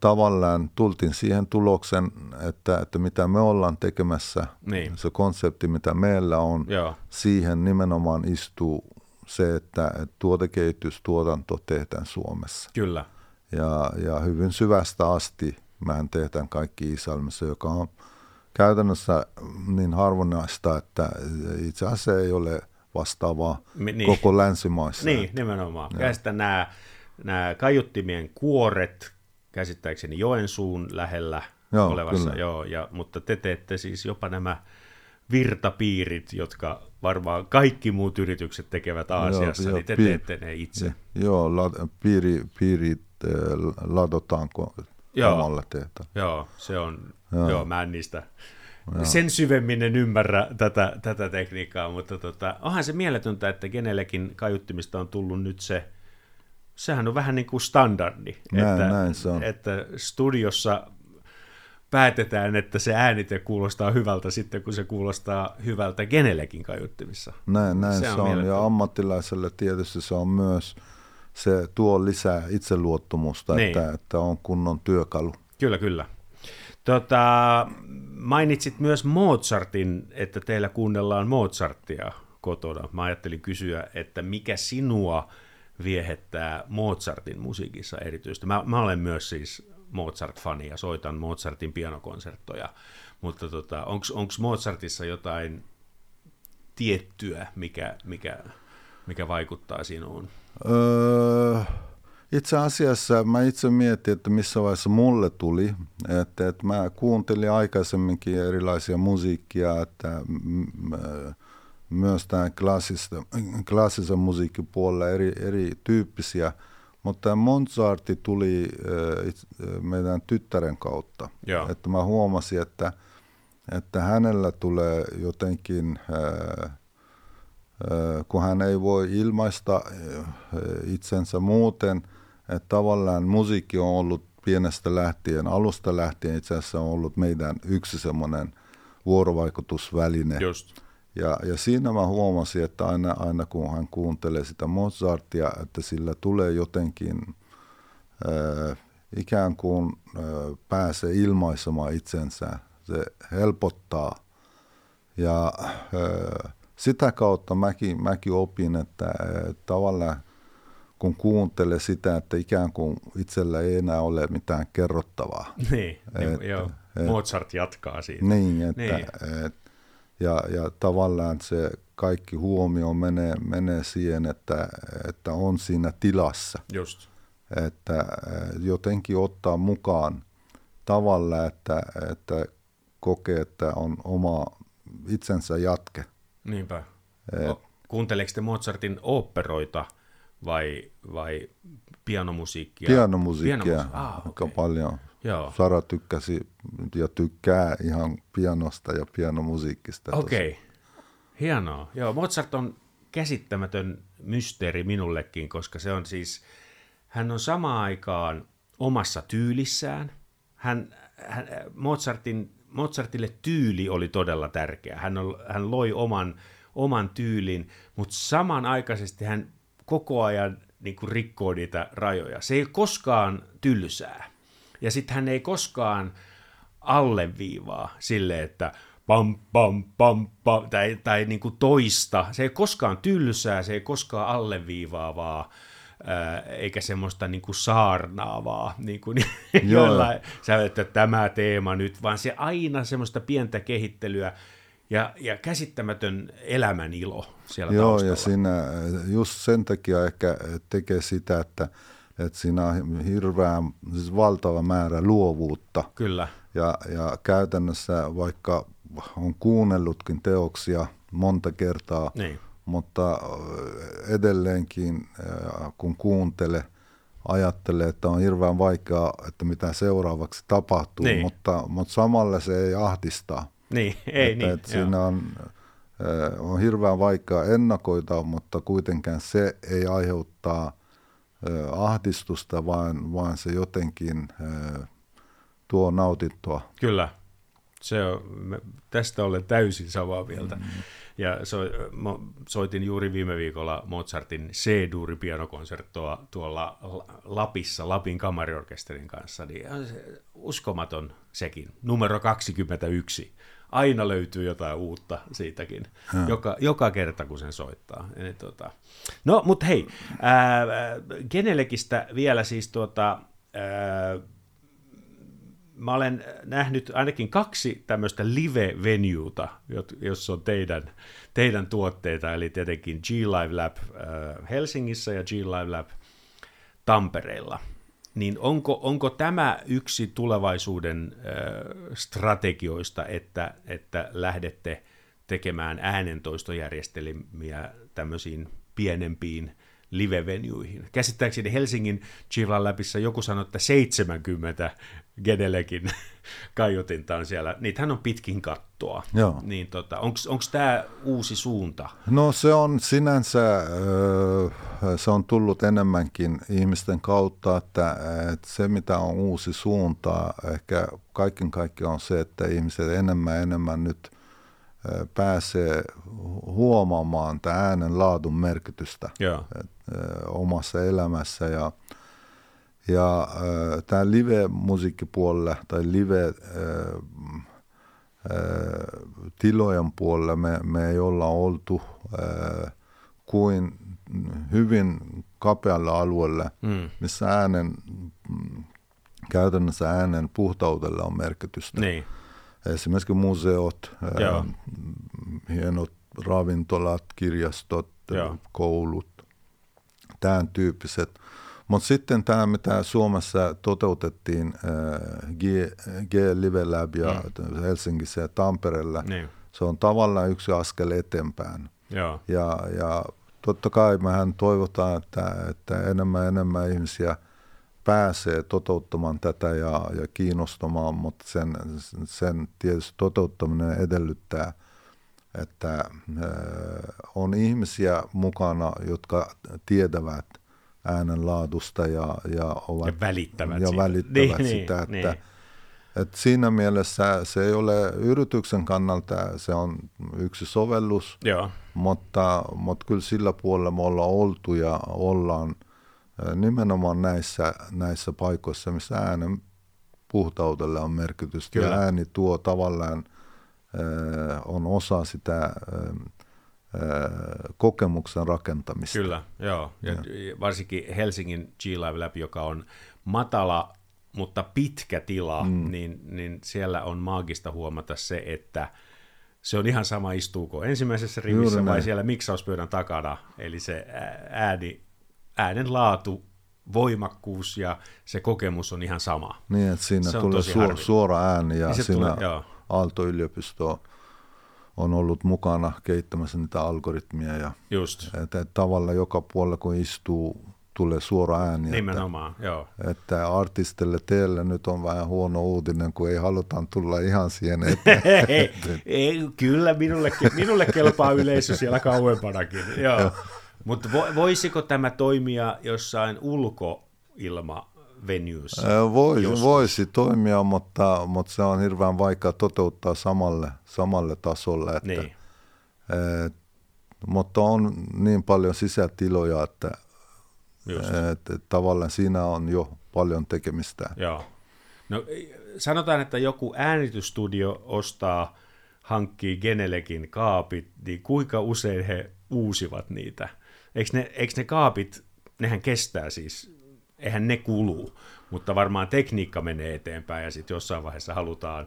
tavallaan tultiin siihen tuloksen, että, että mitä me ollaan tekemässä, Niin. se konsepti, mitä meillä on, Joo. siihen nimenomaan istuu se, että, että tuotekehitys, tuotanto tehdään Suomessa. Kyllä. Ja, ja hyvin syvästä asti mehän tehdään kaikki Iisalmessa, joka on käytännössä niin harvinaista, että itse asiassa ei ole vastaavaa Mi- niin. koko länsimaissa. Niin, nimenomaan. Ja sitten nämä, nämä kaiuttimien kuoret, käsittääkseni Joensuun lähellä Joo, olevassa, kyllä. joo, ja, mutta te teette siis jopa nämä virtapiirit, jotka varmaan kaikki muut yritykset tekevät Aasiassa, joo, niin te pi- teette ne itse. Joo, la, piiri, piirit äh, ladotaanko Joo. omalla tehtaan. Joo, se on, joo, joo mä en niistä sen syvemmin en ymmärrä tätä, tätä tekniikkaa, mutta tota, onhan se mieletöntä, että kenellekin kaiuttimista on tullut nyt se, sehän on vähän niin kuin standardi, Näin- että, näin se on. että studiossa päätetään, että se äänite kuulostaa hyvältä sitten, kun se kuulostaa hyvältä kenellekin kaiuttimissa. Näin, näin Se se on on. mieletön. Ja ammattilaiselle tietysti se on myös, se tuo lisää itseluottamusta, Niin. että, että on kunnon työkalu. Kyllä, kyllä. Tota, mainitsit myös Mozartin, että teillä kuunnellaan Mozartia kotona. Mä ajattelin kysyä, että mikä sinua viehettää Mozartin musiikissa erityisesti. Mä, mä olen myös siis Mozart-fani ja soitan Mozartin pianokonserttoja, mutta tota, onko Mozartissa jotain tiettyä, mikä, mikä, mikä vaikuttaa sinuun? Öö, itse asiassa mä itse mietin, että missä vaiheessa mulle tuli, että, että mä kuuntelin aikaisemminkin erilaisia musiikkia, että myös tämä klassisen musiikin puolella eri, erityyppisiä, mutta Mozartti tuli meidän tyttären kautta. Joo. Että mä huomasin, että, että hänellä tulee jotenkin, kun hän ei voi ilmaista itsensä muuten, että tavallaan musiikki on ollut pienestä lähtien, alusta lähtien itse asiassa on ollut meidän yksi semmoinen vuorovaikutusväline. Just. Ja, ja siinä mä huomasin, että aina, aina kun hän kuuntelee sitä Mozartia, että sillä tulee jotenkin äh, ikään kuin äh, pääsee ilmaisemaan itsensä. Se helpottaa. Ja äh, sitä kautta mäkin, mäkin opin, että äh, tavallaan kun kuuntelee sitä, että ikään kuin itsellä ei enää ole mitään kerrottavaa. Niin, et, joo. Et, Mozart jatkaa siitä. Niin, että niin. Et, ja, ja tavallaan se kaikki huomio menee, menee siihen, että, että on siinä tilassa. Just. Että jotenkin ottaa mukaan tavalla, että, että kokee, että on oma itsensä jatke. Niinpä. Et, Kuunteleeko te Mozartin oopperoita vai, vai pianomusiikkia? Pianomusiikkia Pianomusi- ah, okay. paljon. Joo. Sara tykkäsi ja tykkää ihan pianosta ja pianomusiikista. Okei, okay. hienoa. Joo, Mozart on käsittämätön mysteeri minullekin, koska se on siis, hän on samaan aikaan omassa tyylissään. Hän, hän, Mozartin, Mozartille tyyli oli todella tärkeä. Hän, on, hän loi oman, oman tyylin, mutta samanaikaisesti hän koko ajan niin kuin rikkoo niitä rajoja. Se ei koskaan tylsää. Ja sitten hän ei koskaan alleviivaa sille, että pam, pam, pam, pam, tai, tai niin kuin toista. Se ei koskaan tylsää, se ei koskaan alleviivaavaa, eikä semmoista niin kuin saarnaavaa, niin kuin jollain, sä että tämä teema nyt, vaan se aina semmoista pientä kehittelyä, ja, ja käsittämätön elämän ilo siellä Joo, taustalla. ja siinä just sen takia ehkä tekee sitä, että että siinä on hirveän, siis valtava määrä luovuutta. Kyllä. Ja, ja käytännössä vaikka on kuunnellutkin teoksia monta kertaa, niin. mutta edelleenkin kun kuuntele, ajattelee, että on hirveän vaikeaa, että mitä seuraavaksi tapahtuu, niin. mutta, mutta samalla se ei ahdista. Niin, ei että, niin. Että siinä on, on hirveän vaikeaa ennakoida, mutta kuitenkaan se ei aiheuttaa – ahdistusta, vaan, vaan se jotenkin tuo nautittua. Kyllä, se on, me, tästä olen täysin samaa mieltä. Mm-hmm. Ja so, soitin juuri viime viikolla Mozartin C-duuri pianokonserttoa tuolla Lapissa Lapin kamariorkesterin kanssa, niin uskomaton sekin, numero 21 aina löytyy jotain uutta siitäkin, joka, joka kerta kun sen soittaa. Eli, tota. No, mutta hei, ää, Genelekistä vielä siis tuota, ää, mä olen nähnyt ainakin kaksi tämmöistä live-venuuta, jos on teidän, teidän tuotteita, eli tietenkin G-Live Lab Helsingissä ja G-Live Lab Tampereella niin onko, onko tämä yksi tulevaisuuden strategioista, että, että lähdette tekemään äänentoistojärjestelmiä tämmöisiin pienempiin live-venuihin. Käsittääkseni Helsingin Chivan läpissä joku sanoi, että 70 Gedelekin kaiutinta on siellä. Niitähän on pitkin kattoa. Joo. Niin tota, onko tämä uusi suunta? No se on sinänsä, se on tullut enemmänkin ihmisten kautta, että, että se mitä on uusi suunta, ehkä kaiken kaikkiaan on se, että ihmiset enemmän enemmän nyt pääsee huomaamaan tämän äänen laadun merkitystä Joo. omassa elämässä ja Ja äh, tämä live-musiikkipuolella tai live äh, tilojen puolella me, me ei olla oltu äh, kuin hyvin kapealla alueella, mm. missä äänen, käytännössä äänen puhtaudella on merkitystä. Niin. Esimerkiksi museot, ää, hienot ravintolat, kirjastot, Joo. koulut, tämän tyyppiset. Mutta sitten tämä, mitä Suomessa toteutettiin G, G Live Lab ja mm. Helsingissä ja Tampereella, niin. se on tavallaan yksi askel eteenpäin. Joo. Ja, ja totta kai mehän toivotaan, että, että enemmän ja enemmän ihmisiä pääsee toteuttamaan tätä ja, ja kiinnostamaan, mutta sen, sen tietysti toteuttaminen edellyttää, että on ihmisiä mukana, jotka tietävät äänen laadusta ja, ja, ovat, ja välittävät, ja välittävät niin, sitä, niin, että niin et siinä mielessä se ei ole yrityksen kannalta, se on yksi sovellus, Joo. Mutta, mutta kyllä sillä puolella me ollaan oltu ja ollaan nimenomaan näissä, näissä paikoissa, missä äänen puhtaudelle on merkitystä. Kyllä. Ja ääni tuo tavallaan, on osa sitä kokemuksen rakentamista. Kyllä, joo. Ja, ja. varsinkin Helsingin G-Live Lab, joka on matala mutta pitkä tila, mm. niin, niin siellä on maagista huomata se, että se on ihan sama istuuko ensimmäisessä rivissä vai siellä miksauspöydän takana, eli se ääni, äänen laatu, voimakkuus ja se kokemus on ihan sama. Niin, että siinä se tulee suora, suora ääni ja niin siinä tulee, Aalto-yliopisto on ollut mukana kehittämässä niitä algoritmia ja Just. Että, tavalla joka puolella kun istuu tulee suora ääni. Nimenomaan, että, joo. Että artistille teille nyt on vähän huono uutinen, kun ei halutaan tulla ihan siihen eteen. ei, ei, kyllä, minulle, minulle kelpaa yleisö siellä kauempanakin. Joo. Mutta voisiko tämä toimia jossain ulkoilma venues? Voisi, voisi toimia, mutta, mutta se on hirveän vaikea toteuttaa samalle, samalle tasolle. Että, niin. et, mutta on niin paljon sisätiloja, että että tavallaan siinä on jo paljon tekemistä. Joo. No, sanotaan, että joku äänitystudio ostaa, hankkii Genelekin kaapit, niin kuinka usein he uusivat niitä? Eikö ne, eikö ne kaapit, nehän kestää siis, eihän ne kuluu, mutta varmaan tekniikka menee eteenpäin ja sitten jossain vaiheessa halutaan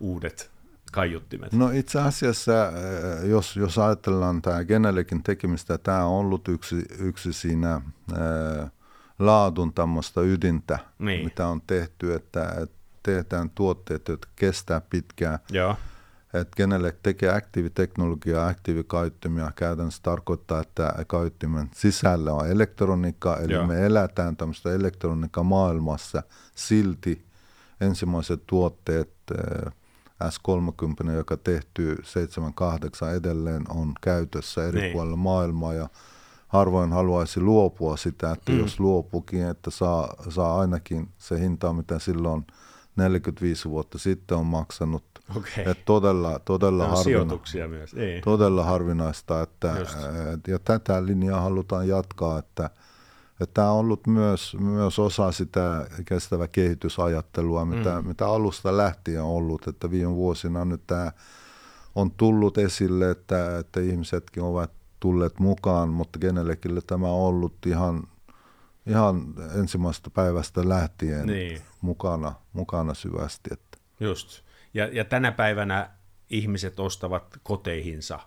uudet kaiuttimet? No itse asiassa, eh, jos, jos ajatellaan tämä Genelekin tekemistä, tämä on ollut yksi, yksi siinä ää, eh, laadun tämmöistä ydintä, niin. mitä on tehty, että, että tehdään tuotteet, jotka kestää pitkään. Joo. Että Genelec tekee aktiiviteknologiaa, aktiivikaiuttimia, käytännössä tarkoittaa, että kaiuttimen sisällä on elektroniikka, eli Joo. me elätään tämmöistä elektroniikka-maailmassa silti ensimmäiset tuotteet, ää, S30, joka tehty 78 edelleen on käytössä eri niin. puolilla maailmaa ja harvoin haluaisi luopua sitä, että mm. jos luopukin, että saa, saa ainakin se hinta, mitä silloin 45 vuotta sitten on maksanut. Okay. Että todella, todella, harvina, myös. Ei. todella harvinaista, että, et, ja tätä linjaa halutaan jatkaa, että – Tämä on ollut myös, myös osa sitä kestävä kehitysajattelua, mitä, mm. mitä alusta lähtien on ollut, että viime vuosina nyt tämä on tullut esille, että, että ihmisetkin ovat tulleet mukaan, mutta kenellekille tämä on ollut ihan, ihan ensimmäisestä päivästä lähtien niin. mukana, mukana syvästi. Että. Just. Ja, ja tänä päivänä ihmiset ostavat koteihinsa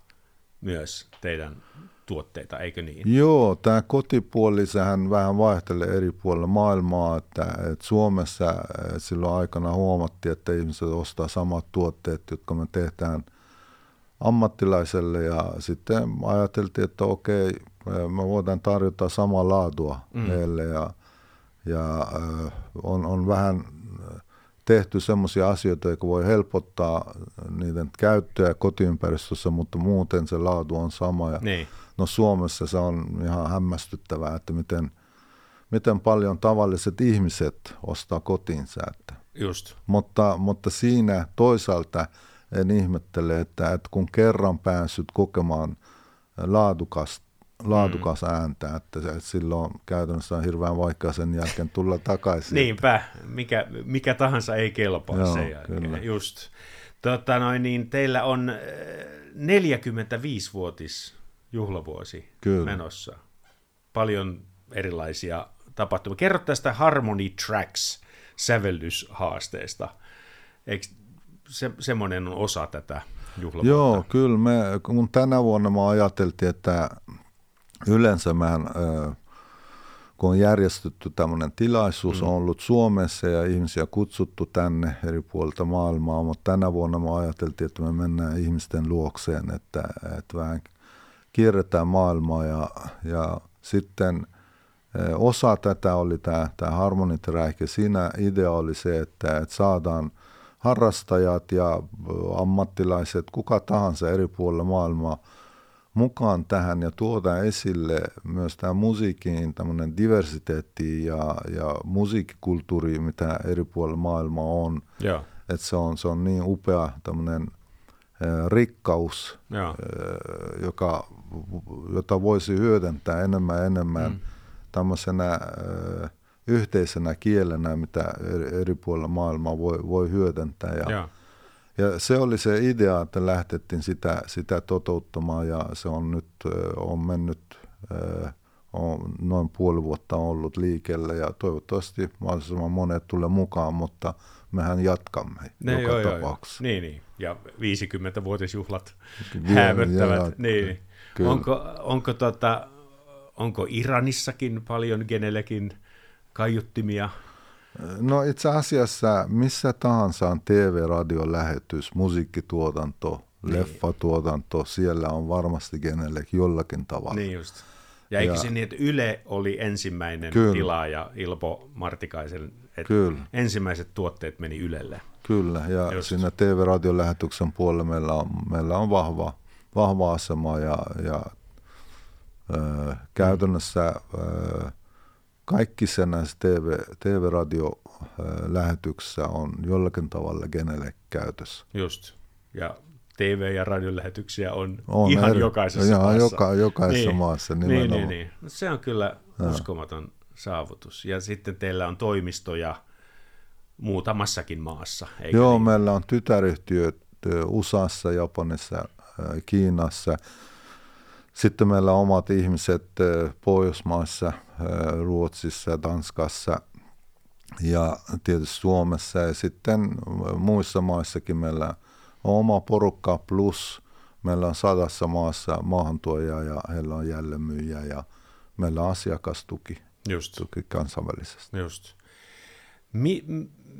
myös teidän tuotteita, eikö niin? Joo, tämä kotipuoli, sehän vähän vaihtelee eri puolilla maailmaa, että, että Suomessa silloin aikana huomattiin, että ihmiset ostaa samat tuotteet, jotka me tehdään ammattilaiselle ja sitten ajateltiin, että okei, me voidaan tarjota samaa laatua mm. heille ja, ja on, on vähän tehty sellaisia asioita, jotka voi helpottaa niiden käyttöä kotiympäristössä, mutta muuten se laatu on sama. Ja niin. No Suomessa se on ihan hämmästyttävää, että miten, miten paljon tavalliset ihmiset ostaa kotiinsa. Että. Just. Mutta, mutta siinä toisaalta en ihmettele, että, että kun kerran päässyt kokemaan laadukasta laadukas mm. ääntä, että, se, silloin käytännössä on hirveän vaikea sen jälkeen tulla takaisin. Niinpä, mikä, mikä tahansa ei kelpaa Joo, sen jälkeen. Kyllä. Just. Tota noin, niin teillä on 45-vuotis äh, juhlavuosi kyllä. menossa. Paljon erilaisia tapahtumia. Kerro tästä Harmony Tracks sävellyshaasteesta. Eikö se, semmoinen on osa tätä juhlavuotta? Joo, kyllä. Me, kun tänä vuonna me ajateltiin, että yleensä mehän, kun on järjestetty tämmöinen tilaisuus, mm. on ollut Suomessa ja ihmisiä kutsuttu tänne eri puolilta maailmaa, mutta tänä vuonna me ajateltiin, että me mennään ihmisten luokseen, että, että vähän kierretään maailmaa ja, ja sitten osa tätä oli tämä, tämä harmoniträike. Siinä idea oli se, että, että saadaan harrastajat ja ammattilaiset, kuka tahansa eri puolilla maailmaa mukaan tähän ja tuoda esille myös tämä musiikin tämmöinen diversiteetti ja, ja musiikkikulttuuri, mitä eri puolilla maailmaa on. Ja. Että se on, se on niin upea tämmöinen rikkaus, ja. joka, jota voisi hyödyntää enemmän ja enemmän mm. tämmöisenä yhteisenä kielenä, mitä eri, eri puolilla maailmaa voi, voi hyödyntää. Ja, ja. Ja se oli se idea, että lähtettiin sitä, sitä toteuttamaan ja se on nyt on mennyt on noin puoli vuotta ollut liikelle ja toivottavasti mahdollisimman monet tulee mukaan, mutta mehän jatkamme ne, joka joo, tapauksessa. Joo, joo. Niin, niin, ja 50-vuotisjuhlat häämöttävät. Ja, niin. Onko, onko, tota, onko Iranissakin paljon Genelekin kaiuttimia? No itse asiassa missä tahansa on TV-radion lähetys, musiikkituotanto, niin. leffatuotanto, siellä on varmasti Genelek jollakin tavalla. Niin just. Ja eikö ja, se niin, että Yle oli ensimmäinen kyllä. tilaaja Ilpo Martikaisen, että kyllä. ensimmäiset tuotteet meni Ylelle. Kyllä, ja Just. siinä TV-radion lähetyksen puolella meillä on, meillä on vahva, vahva asema ja, ja ö, käytännössä ö, kaikki sen näissä TV, TV-radio-lähetyksissä on jollakin tavalla genelle käytössä. Just, ja TV- ja radiolähetyksiä on, on ihan eri, jokaisessa ihan maassa. Joka, jokaisessa niin, maassa nimenomaan. Niin, niin, niin. Se on kyllä uskomaton saavutus. Ja sitten teillä on toimistoja muutamassakin maassa. Eikä Joo, niin? meillä on tytäryhtiöt USAssa, Japanissa, Kiinassa. Sitten meillä on omat ihmiset Pohjoismaissa, Ruotsissa ja Tanskassa ja tietysti Suomessa. Ja sitten muissa maissakin meillä on oma porukka plus meillä on sadassa maassa maahantuoja ja heillä on jälleenmyyjä ja meillä on asiakastuki Just. Tuki kansainvälisesti. Just. Mi-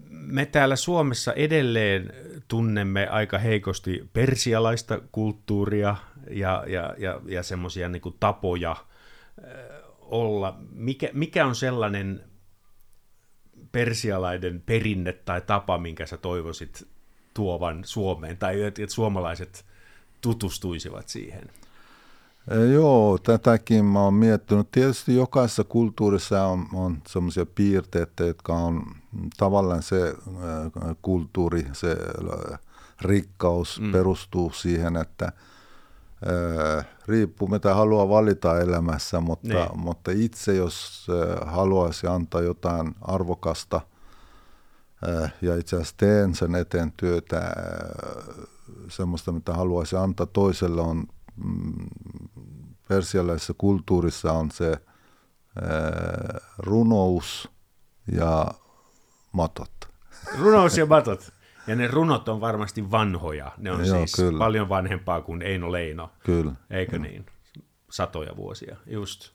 me täällä Suomessa edelleen tunnemme aika heikosti persialaista kulttuuria ja, ja, ja, ja semmoisia niin tapoja olla. Mikä, mikä on sellainen persialainen perinne tai tapa, minkä sä toivoisit tuovan Suomeen, tai että suomalaiset tutustuisivat siihen? Joo, tätäkin mä oon miettinyt. Tietysti jokaisessa kulttuurissa on, on sellaisia piirteitä, jotka on tavallaan se kulttuuri, se rikkaus mm. perustuu siihen, että äh, riippuu mitä haluaa valita elämässä, mutta, niin. mutta itse jos haluaisi antaa jotain arvokasta ja itse asiassa teen sen eteen työtä, semmoista mitä haluaisi antaa toiselle on mm, persialaisessa kulttuurissa on se runous ja matot. Runous ja matot. Ja ne runot on varmasti vanhoja. Ne on Joo, siis kyllä. paljon vanhempaa kuin Eino Leino. Kyllä. Eikö kyllä. niin? Satoja vuosia, just.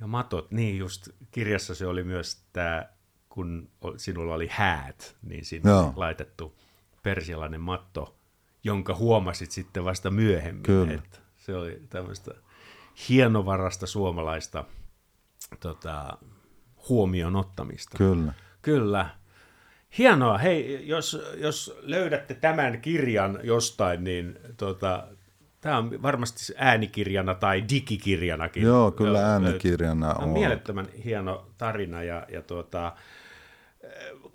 Ja matot, niin just kirjassa se oli myös tämä, kun sinulla oli häät, niin sinne Joo. laitettu persialainen matto, jonka huomasit sitten vasta myöhemmin. Kyllä. Että se oli tämmöistä hienovarasta suomalaista tota, huomioon ottamista. Kyllä. Kyllä. Hienoa. Hei, jos, jos löydätte tämän kirjan jostain, niin tota, tämä on varmasti äänikirjana tai digikirjanakin. Joo, kyllä äänikirjana on. on. Mielettömän hieno tarina ja, ja tuota,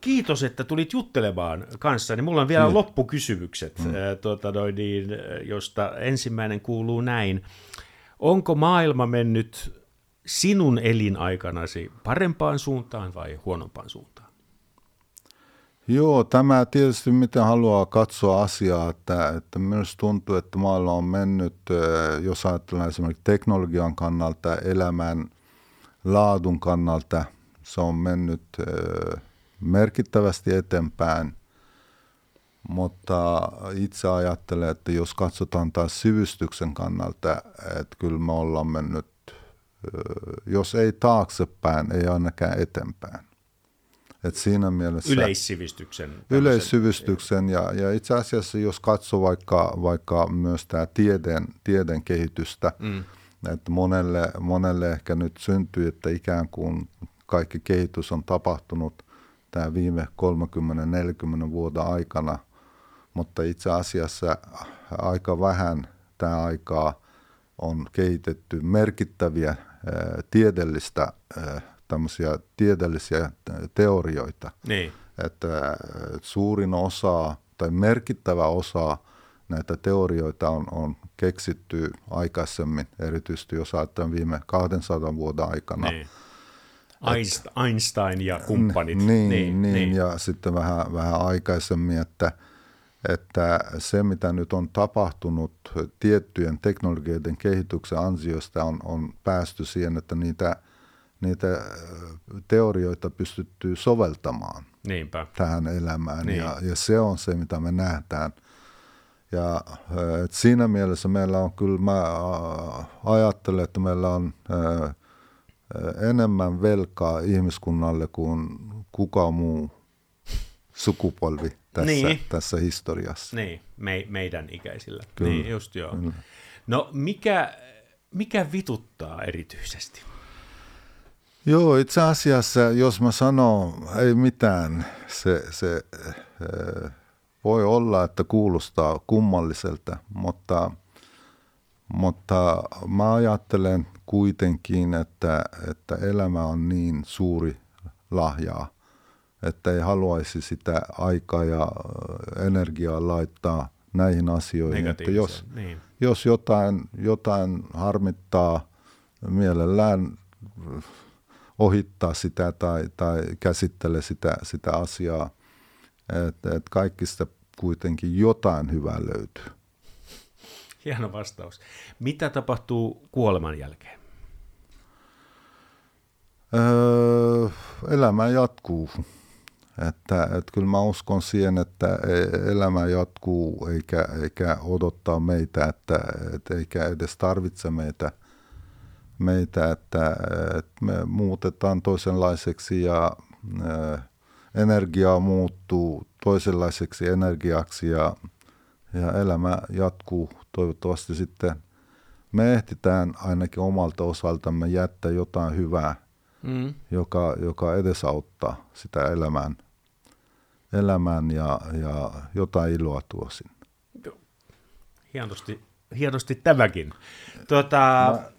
kiitos, että tulit juttelemaan kanssani. Mulla on vielä Kiitos. loppukysymykset, mm. tuota, noin, niin, josta ensimmäinen kuuluu näin. onko maailma mennyt sinun elinaikanasi parempaan suuntaan vai huonompaan suuntaan? Joo, tämä tietysti miten haluaa katsoa asiaa, että, että myös tuntuu, että maailma on mennyt, jos ajatellaan esimerkiksi teknologian kannalta, elämän laadun kannalta, se on mennyt merkittävästi eteenpäin. Mutta itse ajattelen, että jos katsotaan taas sivistyksen kannalta, että kyllä me ollaan mennyt, jos ei taaksepäin, ei ainakaan eteenpäin. Et siinä mielessä, yleissivistyksen. Yleissivistyksen ja, ja itse asiassa jos katsoo vaikka, vaikka myös tämä tieden, tieden kehitystä, mm. että monelle, monelle ehkä nyt syntyy, että ikään kuin kaikki kehitys on tapahtunut tämä viime 30-40 vuoden aikana, mutta itse asiassa aika vähän tämä aikaa on kehitetty merkittäviä tieteellistä tämmöisiä tieteellisiä teorioita. Niin. Että suurin osa tai merkittävä osa näitä teorioita on, on keksitty aikaisemmin, erityisesti jos ajatellaan viime 200 vuoden aikana. Niin. Einstein ja kumppanit. Niin, niin, niin, niin. ja sitten vähän, vähän aikaisemmin, että, että se mitä nyt on tapahtunut tiettyjen teknologioiden kehityksen ansiosta on, on päästy siihen, että niitä – niitä teorioita pystyttyy soveltamaan Niinpä. tähän elämään. Niin. Ja, ja se on se, mitä me nähdään. Ja et siinä mielessä meillä on kyllä, mä ajattelen, että meillä on enemmän velkaa ihmiskunnalle kuin kuka muu sukupolvi tässä, niin. tässä historiassa. Niin, Me, meidän ikäisillä. Kyllä. Niin, just joo. Kyllä. No mikä, mikä vituttaa erityisesti? Joo, itse asiassa, jos mä sanon, ei mitään, se, se äh, voi olla, että kuulostaa kummalliselta, mutta, mutta mä ajattelen kuitenkin, että, että elämä on niin suuri lahjaa, että ei haluaisi sitä aikaa ja äh, energiaa laittaa näihin asioihin. Että jos, niin. jos jotain, jotain harmittaa mielellään ohittaa sitä tai, tai käsittele sitä, sitä asiaa. Että et kaikista kuitenkin jotain hyvää löytyy. Hieno vastaus. Mitä tapahtuu kuoleman jälkeen? Öö, elämä jatkuu. Että, että kyllä mä uskon siihen, että e, elämä jatkuu eikä, eikä odottaa meitä, että, että eikä edes tarvitse meitä – meitä, että, että me muutetaan toisenlaiseksi ja energia muuttuu toisenlaiseksi energiaksi ja, ja elämä jatkuu toivottavasti sitten. Me ehtitään ainakin omalta osaltamme jättää jotain hyvää, mm. joka, joka edesauttaa sitä elämään, elämään ja, ja jotain iloa tuo sinne. Hienosti, hienosti tämäkin. Tuota, mä,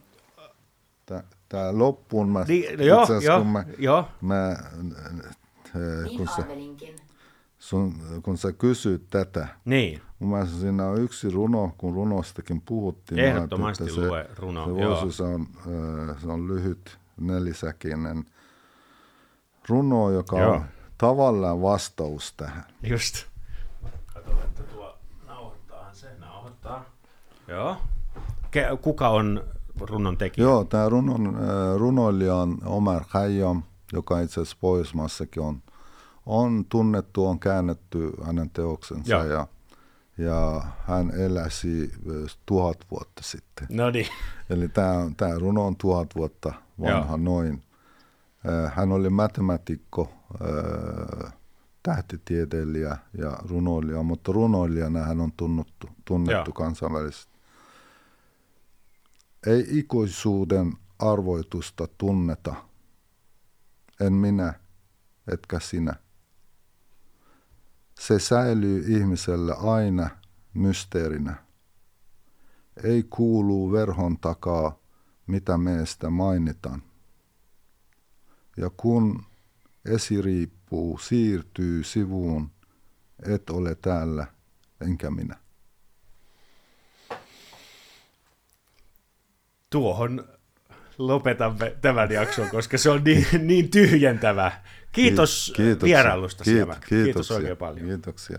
tämä loppuun. Mä, niin, joo, joo, kun mä, joo. Mä, niin kun, sä, sun, kun sä kysyt tätä, niin. mun mielestä siinä on yksi runo, kun runostakin puhuttiin. Ehdottomasti että lue se, runo. Se, voisi, se, on, se on lyhyt nelisäkinen runo, joka joo. on tavallaan vastaus tähän. Just. Katsotaan, että tuo nauhoittaahan se, nauhoittaa. Joo. Kuka on runon tekijä? Joo, tämä runon, äh, runoilija on Omar Khayyam, joka itse asiassa Pohjoismaassakin on, on tunnettu, on käännetty hänen teoksensa Joo. ja, ja hän eläsi äh, tuhat vuotta sitten. No niin. Eli tämä, tämä runo on tuhat vuotta vanha Joo. noin. Äh, hän oli matemaatikko, tähtitieteilijä ja runoilija, mutta runoilijana hän on tunnettu, tunnettu kansainvälisesti. Ei ikuisuuden arvoitusta tunneta. En minä, etkä sinä. Se säilyy ihmiselle aina mysteerinä. Ei kuulu verhon takaa, mitä meistä mainitaan. Ja kun esiriippuu siirtyy sivuun, et ole täällä, enkä minä. Tuohon lopetamme tämän jakson, koska se on niin, niin tyhjentävä. Kiitos, kiitos vierailusta, kiitos, kiitos oikein paljon. Kiitoksia.